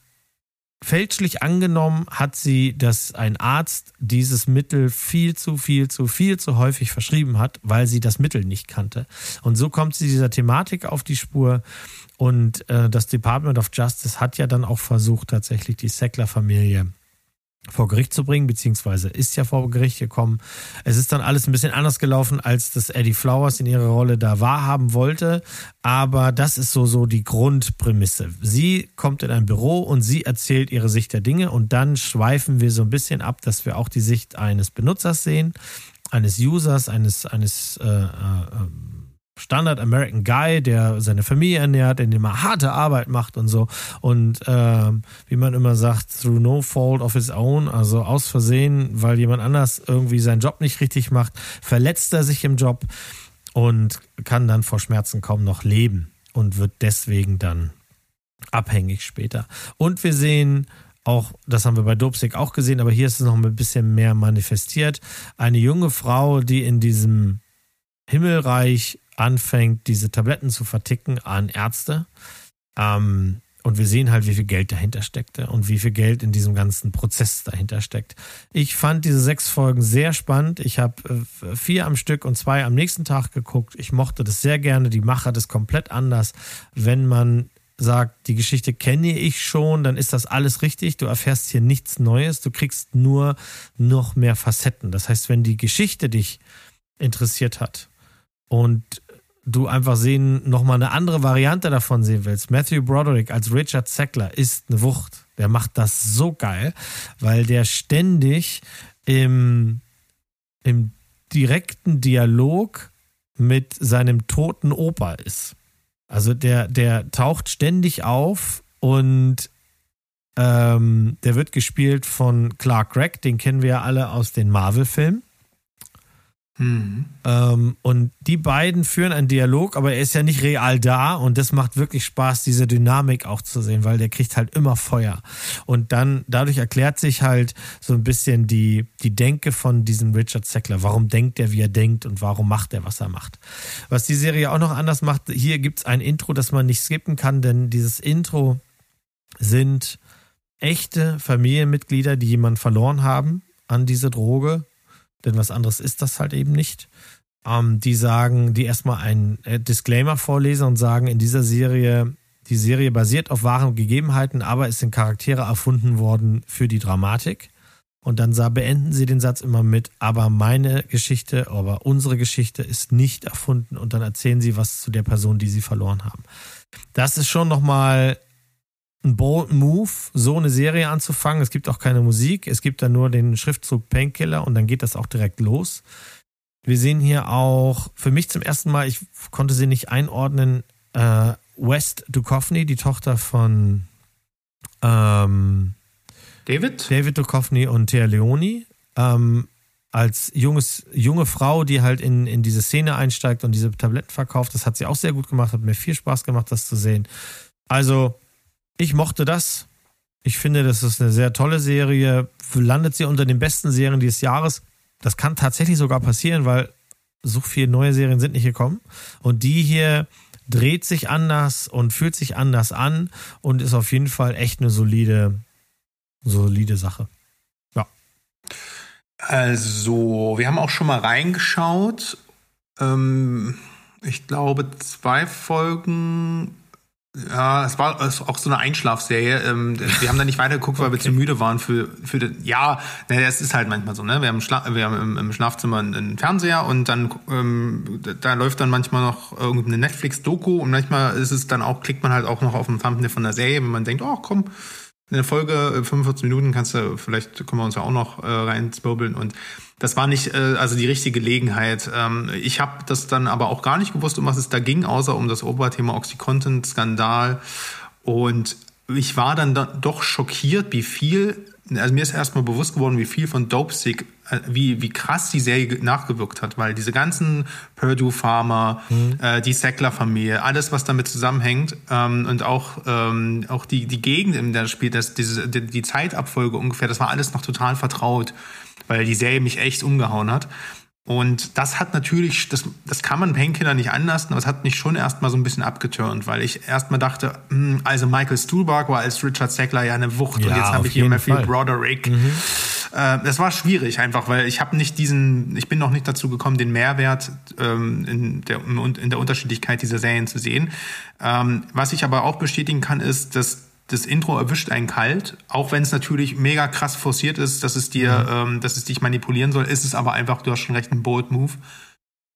Speaker 3: fälschlich angenommen hat sie, dass ein Arzt dieses Mittel viel zu, viel zu, viel zu häufig verschrieben hat, weil sie das Mittel nicht kannte. Und so kommt sie dieser Thematik auf die Spur und äh, das Department of Justice hat ja dann auch versucht, tatsächlich die Sackler-Familie vor Gericht zu bringen, beziehungsweise ist ja vor Gericht gekommen. Es ist dann alles ein bisschen anders gelaufen, als das Eddie Flowers in ihrer Rolle da wahrhaben wollte. Aber das ist so, so die Grundprämisse. Sie kommt in ein Büro und sie erzählt ihre Sicht der Dinge und dann schweifen wir so ein bisschen ab, dass wir auch die Sicht eines Benutzers sehen, eines Users, eines, eines äh, äh, Standard American Guy, der seine Familie ernährt, in dem er harte Arbeit macht und so. Und ähm, wie man immer sagt, through no fault of his own, also aus Versehen, weil jemand anders irgendwie seinen Job nicht richtig macht, verletzt er sich im Job und kann dann vor Schmerzen kaum noch leben und wird deswegen dann abhängig später. Und wir sehen auch, das haben wir bei Dopesick auch gesehen, aber hier ist es noch ein bisschen mehr manifestiert. Eine junge Frau, die in diesem Himmelreich anfängt, diese Tabletten zu verticken an Ärzte. Ähm, und wir sehen halt, wie viel Geld dahinter steckte und wie viel Geld in diesem ganzen Prozess dahinter steckt. Ich fand diese sechs Folgen sehr spannend. Ich habe äh, vier am Stück und zwei am nächsten Tag geguckt. Ich mochte das sehr gerne. Die Macher ist komplett anders. Wenn man sagt, die Geschichte kenne ich schon, dann ist das alles richtig. Du erfährst hier nichts Neues. Du kriegst nur noch mehr Facetten. Das heißt, wenn die Geschichte dich interessiert hat und du einfach sehen, nochmal eine andere Variante davon sehen willst. Matthew Broderick als Richard Sackler ist eine Wucht. Der macht das so geil, weil der ständig im, im direkten Dialog mit seinem toten Opa ist. Also der, der taucht ständig auf und ähm, der wird gespielt von Clark Gregg, den kennen wir ja alle aus den Marvel-Filmen. Mhm. Ähm, und die beiden führen einen Dialog, aber er ist ja nicht real da und das macht wirklich Spaß, diese Dynamik auch zu sehen, weil der kriegt halt immer Feuer. Und dann, dadurch erklärt sich halt so ein bisschen die, die Denke von diesem Richard Sackler. Warum denkt er, wie er denkt und warum macht er, was er macht. Was die Serie auch noch anders macht, hier gibt es ein Intro, das man nicht skippen kann, denn dieses Intro sind echte Familienmitglieder, die jemanden verloren haben an diese Droge, denn was anderes ist das halt eben nicht. Ähm, die sagen, die erstmal einen äh, Disclaimer vorlesen und sagen, in dieser Serie, die Serie basiert auf wahren Gegebenheiten, aber es sind Charaktere erfunden worden für die Dramatik. Und dann beenden sie den Satz immer mit, aber meine Geschichte, aber unsere Geschichte ist nicht erfunden. Und dann erzählen sie was zu der Person, die sie verloren haben. Das ist schon nochmal ein bold Move, so eine Serie anzufangen. Es gibt auch keine Musik, es gibt dann nur den Schriftzug Painkiller und dann geht das auch direkt los. Wir sehen hier auch, für mich zum ersten Mal, ich konnte sie nicht einordnen, äh, West Duchovny, die Tochter von ähm,
Speaker 1: David?
Speaker 3: David Duchovny und Thea Leoni. Ähm, als junges, junge Frau, die halt in, in diese Szene einsteigt und diese Tabletten verkauft. Das hat sie auch sehr gut gemacht, hat mir viel Spaß gemacht, das zu sehen. Also, ich mochte das. Ich finde, das ist eine sehr tolle Serie. Landet sie unter den besten Serien dieses Jahres. Das kann tatsächlich sogar passieren, weil so viele neue Serien sind nicht gekommen. Und die hier dreht sich anders und fühlt sich anders an und ist auf jeden Fall echt eine solide, solide Sache. Ja.
Speaker 1: Also, wir haben auch schon mal reingeschaut. Ähm, ich glaube, zwei Folgen. Ja, es war auch so eine Einschlafserie. Ähm, wir haben da nicht weitergeguckt, weil okay. wir zu müde waren für, für den, ja, ne, das ist halt manchmal so, ne? Wir haben, Schla wir haben im, im Schlafzimmer einen Fernseher und dann, ähm, da läuft dann manchmal noch irgendeine Netflix-Doku und manchmal ist es dann auch, klickt man halt auch noch auf ein Thumbnail von der Serie, wenn man denkt, oh komm, in der Folge 45 äh, Minuten kannst du, vielleicht können wir uns ja auch noch äh, reinzwirbeln und das war nicht äh, also die richtige Gelegenheit. Ähm, ich habe das dann aber auch gar nicht gewusst, um was es da ging, außer um das Oberthema Oxycontin-Skandal. Und ich war dann doch schockiert, wie viel, also mir ist erstmal bewusst geworden, wie viel von Dopesick, äh, wie, wie krass die Serie nachgewirkt hat, weil diese ganzen Purdue Farmer, mhm. äh, die Sackler-Familie, alles, was damit zusammenhängt ähm, und auch, ähm, auch die, die Gegend, in der das spielt, das, diese, die, die Zeitabfolge ungefähr, das war alles noch total vertraut, weil die Serie mich echt umgehauen hat. Und das hat natürlich, das, das kann man Painkiller nicht anlassen, aber es hat mich schon erstmal so ein bisschen abgeturnt, weil ich erstmal dachte, mh, hm, also Michael Stuhlbarg war als Richard Sackler ja eine Wucht ja, und jetzt habe ich hier Matthew Broderick. Mhm. Äh, das war schwierig einfach, weil ich habe nicht diesen, ich bin noch nicht dazu gekommen, den Mehrwert ähm, in, der, in der Unterschiedlichkeit dieser Serien zu sehen. Ähm, was ich aber auch bestätigen kann, ist, dass das Intro erwischt einen kalt, auch wenn es natürlich mega krass forciert ist, dass es dir, mhm. ähm, dass es dich manipulieren soll, ist es aber einfach, du hast schon recht, ein bold Move.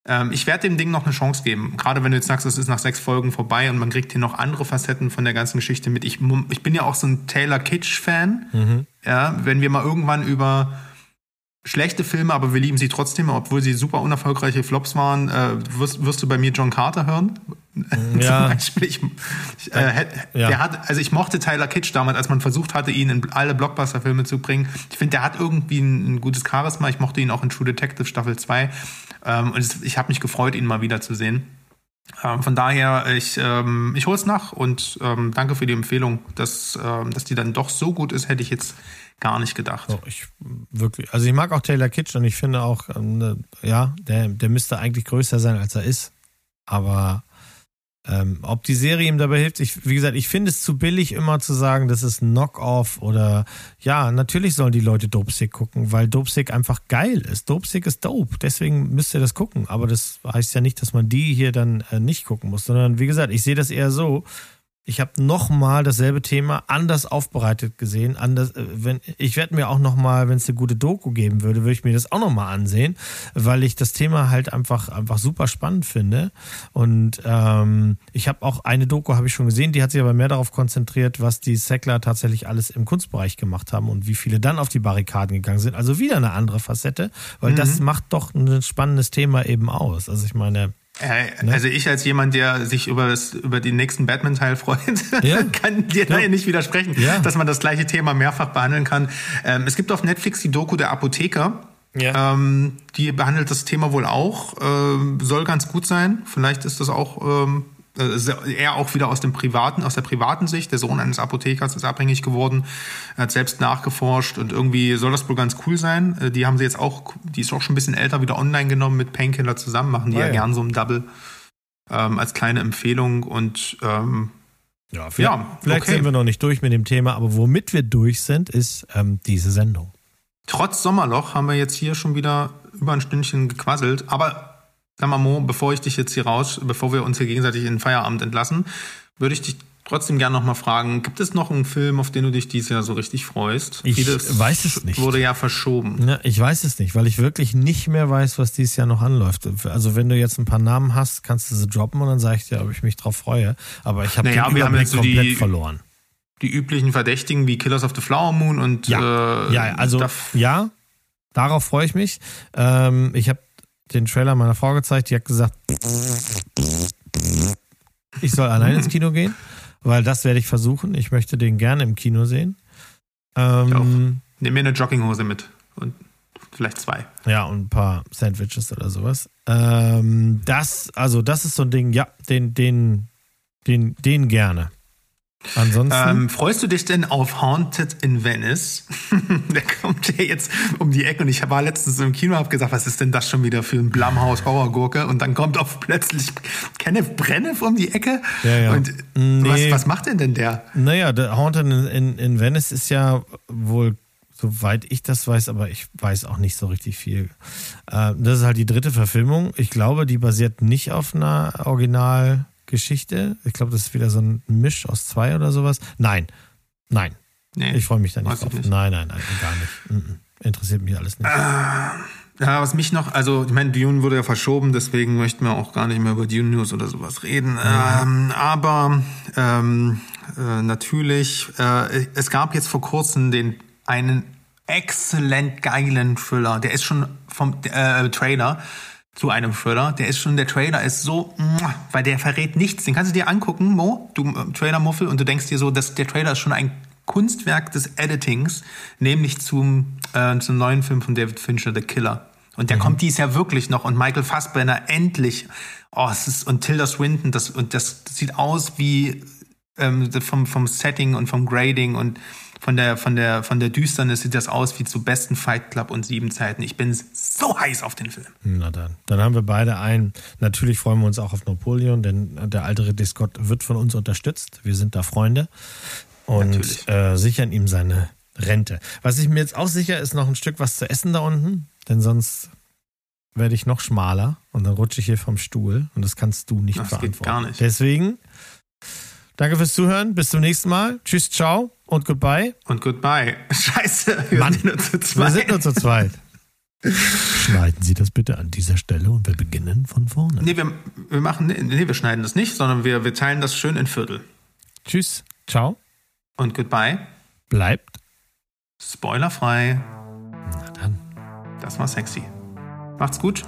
Speaker 1: Ähm, ich werde dem Ding noch eine Chance geben. Gerade wenn du jetzt sagst, es ist nach sechs Folgen vorbei und man kriegt hier noch andere Facetten von der ganzen Geschichte mit. Ich, ich bin ja auch so ein Taylor Kitsch-Fan. Mhm. Ja, wenn wir mal irgendwann über schlechte Filme, aber wir lieben sie trotzdem, obwohl sie super unerfolgreiche Flops waren. Äh, wirst, wirst du bei mir John Carter hören?
Speaker 3: Ja.
Speaker 1: Zum Beispiel. Ich, ich, äh, ja. Der hat, also ich mochte Tyler Kitsch damals, als man versucht hatte, ihn in alle Blockbuster-Filme zu bringen. Ich finde, der hat irgendwie ein, ein, gutes Charisma. Ich mochte ihn auch in True Detective Staffel 2. Ähm, und ich habe mich gefreut, ihn mal wieder zu sehen. Ähm, von daher, ich, ähm, ich hole es nach und ähm, danke für die Empfehlung, dass, ähm, dass die dann doch so gut ist, hätte ich jetzt gar nicht gedacht.
Speaker 3: So, ich wirklich, also ich mag auch Taylor Kitsch und ich finde auch, ähm, ja, der, der müsste eigentlich größer sein, als er ist. Aber ähm, ob die Serie ihm dabei hilft, ich, wie gesagt, ich finde es zu billig, immer zu sagen, das ist ein Knock-off oder ja, natürlich sollen die Leute Dopesick gucken, weil Dopesick einfach geil ist. Dopesick ist dope, deswegen müsst ihr das gucken. Aber das heißt ja nicht, dass man die hier dann äh, nicht gucken muss, sondern wie gesagt, ich sehe das eher so, ich habe nochmal dasselbe Thema anders aufbereitet gesehen. Anders, äh, wenn, ich werde mir auch nochmal, wenn es eine gute Doku geben würde, würde ich mir das auch nochmal ansehen, weil ich das Thema halt einfach, einfach super spannend finde. Und ähm, ich habe auch eine Doku, habe ich schon gesehen, die hat sich aber mehr darauf konzentriert, was die Sackler tatsächlich alles im Kunstbereich gemacht haben und wie viele dann auf die Barrikaden gegangen sind. Also wieder eine andere Facette, weil mhm. das macht doch ein spannendes Thema eben aus. Also ich meine,
Speaker 1: ne? Also ich als jemand, der sich über, das, über den nächsten Batman-Teil freut, ja. kann dir ja. nicht widersprechen, ja. dass man das gleiche Thema mehrfach behandeln kann. Ähm, es gibt auf Netflix die Doku der Apotheker. Ja. Ähm, die behandelt das Thema wohl auch. Ähm, soll ganz gut sein. Vielleicht ist das auch ähm, äh, er auch wieder aus dem privaten, aus der privaten Sicht. Der Sohn eines Apothekers ist abhängig geworden, er hat selbst nachgeforscht und irgendwie soll das wohl ganz cool sein. Äh, die haben sie jetzt auch, die ist auch schon ein bisschen älter, wieder online genommen mit Painkiller zusammen, machen die oh, ja, ja gern so ein Double ähm, als kleine Empfehlung und ähm,
Speaker 3: Ja, vielleicht,
Speaker 1: Ja,
Speaker 3: vielleicht
Speaker 1: okay.
Speaker 3: sind wir noch nicht durch mit dem Thema, aber womit wir durch sind, ist ähm, diese Sendung.
Speaker 1: Trotz Sommerloch haben wir jetzt hier schon wieder über ein Stündchen gequasselt. Aber sag mal, Mo, bevor ich dich jetzt hier raus, bevor wir uns hier gegenseitig in den Feierabend entlassen, würde ich dich trotzdem gerne noch mal fragen, gibt es noch einen Film, auf den du dich dieses Jahr so richtig freust?
Speaker 3: Ich
Speaker 1: Vieles
Speaker 3: weiß es nicht.
Speaker 1: Wurde ja verschoben.
Speaker 3: Ja, ich weiß es nicht, weil ich wirklich nicht mehr weiß, was dieses Jahr noch anläuft. Also wenn du jetzt ein paar Namen hast, kannst du sie droppen und dann sage ich dir, ob ich mich drauf freue. Aber ich habe
Speaker 1: Naja,
Speaker 3: den Überblick
Speaker 1: so
Speaker 3: komplett
Speaker 1: die-
Speaker 3: verloren.
Speaker 1: Die üblichen Verdächtigen wie Killers of the Flower Moon und
Speaker 3: Ja,
Speaker 1: äh,
Speaker 3: ja, also ja, darauf freue ich mich. Ähm, ich habe den Trailer meiner Frau gezeigt, die hat gesagt, ich soll allein ins Kino gehen, weil das werde ich versuchen. Ich möchte den gerne im Kino sehen. Ähm,
Speaker 1: nimm mir eine Jogginghose mit und vielleicht zwei.
Speaker 3: ja, und ein paar Sandwiches oder sowas. Ähm, das, also das ist so ein Ding, ja, den, den, den, den gerne. Ansonsten.
Speaker 1: Ähm, freust du dich denn auf Haunted in Venice? Der kommt ja jetzt um die Ecke und ich war letztens im Kino und habe gesagt, was ist denn das schon wieder für ein Blumhouse Horrorgurke? Und dann kommt auf plötzlich Kenneth Brenneth um die Ecke.
Speaker 3: Ja, ja.
Speaker 1: Und
Speaker 3: Nee.
Speaker 1: was, was macht denn denn der?
Speaker 3: Naja, der Haunted in, in, in Venice ist ja wohl, soweit ich das weiß, aber ich weiß auch nicht so richtig viel. Äh, das ist halt die dritte Verfilmung. Ich glaube, die basiert nicht auf einer Originalgeschichte. Ich glaube, das ist wieder so ein Misch aus zwei oder sowas. Nein, nein.
Speaker 1: Nee.
Speaker 3: Ich freue mich da nicht drauf.
Speaker 1: nicht.
Speaker 3: Nein, nein, nein, gar nicht. Mhm. Interessiert mich alles nicht.
Speaker 1: Ja, was mich noch, also ich meine, Dune wurde ja verschoben, deswegen möchten wir auch gar nicht mehr über Dune News oder sowas reden. Ähm, aber ähm, äh, natürlich, äh, es gab jetzt vor kurzem den einen exzellent geilen Thriller. Der ist schon vom äh, Trailer zu einem Thriller. Der ist schon, der Trailer ist so, weil der verrät nichts. Den kannst du dir angucken, Mo, du äh, Trailer-Muffel, und du denkst dir so, dass der Trailer ist schon ein Kunstwerk des Editings, nämlich zum, äh, zum neuen Film von David Fincher, The Killer. Und der kommt dies Jahr wirklich noch und Michael Fassbender endlich. Oh, es ist, und Tilda Swinton, das, und das sieht aus wie ähm, vom, vom Setting und vom Grading und von der, von der, von der Düsternis sieht das aus wie zu besten Fight Club und sieben Zeiten. Ich bin so heiß auf den Film.
Speaker 3: Na dann. Dann haben wir beide einen. Natürlich freuen wir uns auch auf Napoleon, denn der alte Ridley Scott wird von uns unterstützt. Wir sind da Freunde und äh, sichern ihm seine Rente. Was ich mir jetzt auch sicher ist noch ein Stück was zu essen da unten, denn sonst werde ich noch schmaler und dann rutsche ich hier vom Stuhl und das kannst du nicht
Speaker 1: Das geht
Speaker 3: verantworten.
Speaker 1: gar nicht.
Speaker 3: Deswegen danke fürs Zuhören. Bis zum nächsten Mal. Tschüss, ciao und goodbye.
Speaker 1: Und goodbye. Scheiße, wir
Speaker 3: Mann,
Speaker 1: sind nur zu
Speaker 3: Wir
Speaker 1: zweit.
Speaker 3: sind nur zu zweit. Schneiden Sie das bitte an dieser Stelle und wir beginnen von vorne.
Speaker 1: Nee, wir, wir machen, nee, wir schneiden das nicht, sondern wir, wir teilen das schön in Viertel.
Speaker 3: Tschüss, ciao,
Speaker 1: Und goodbye.
Speaker 3: bleibt.
Speaker 1: Spoilerfrei.
Speaker 3: Na dann.
Speaker 1: Das war sexy. Macht's gut.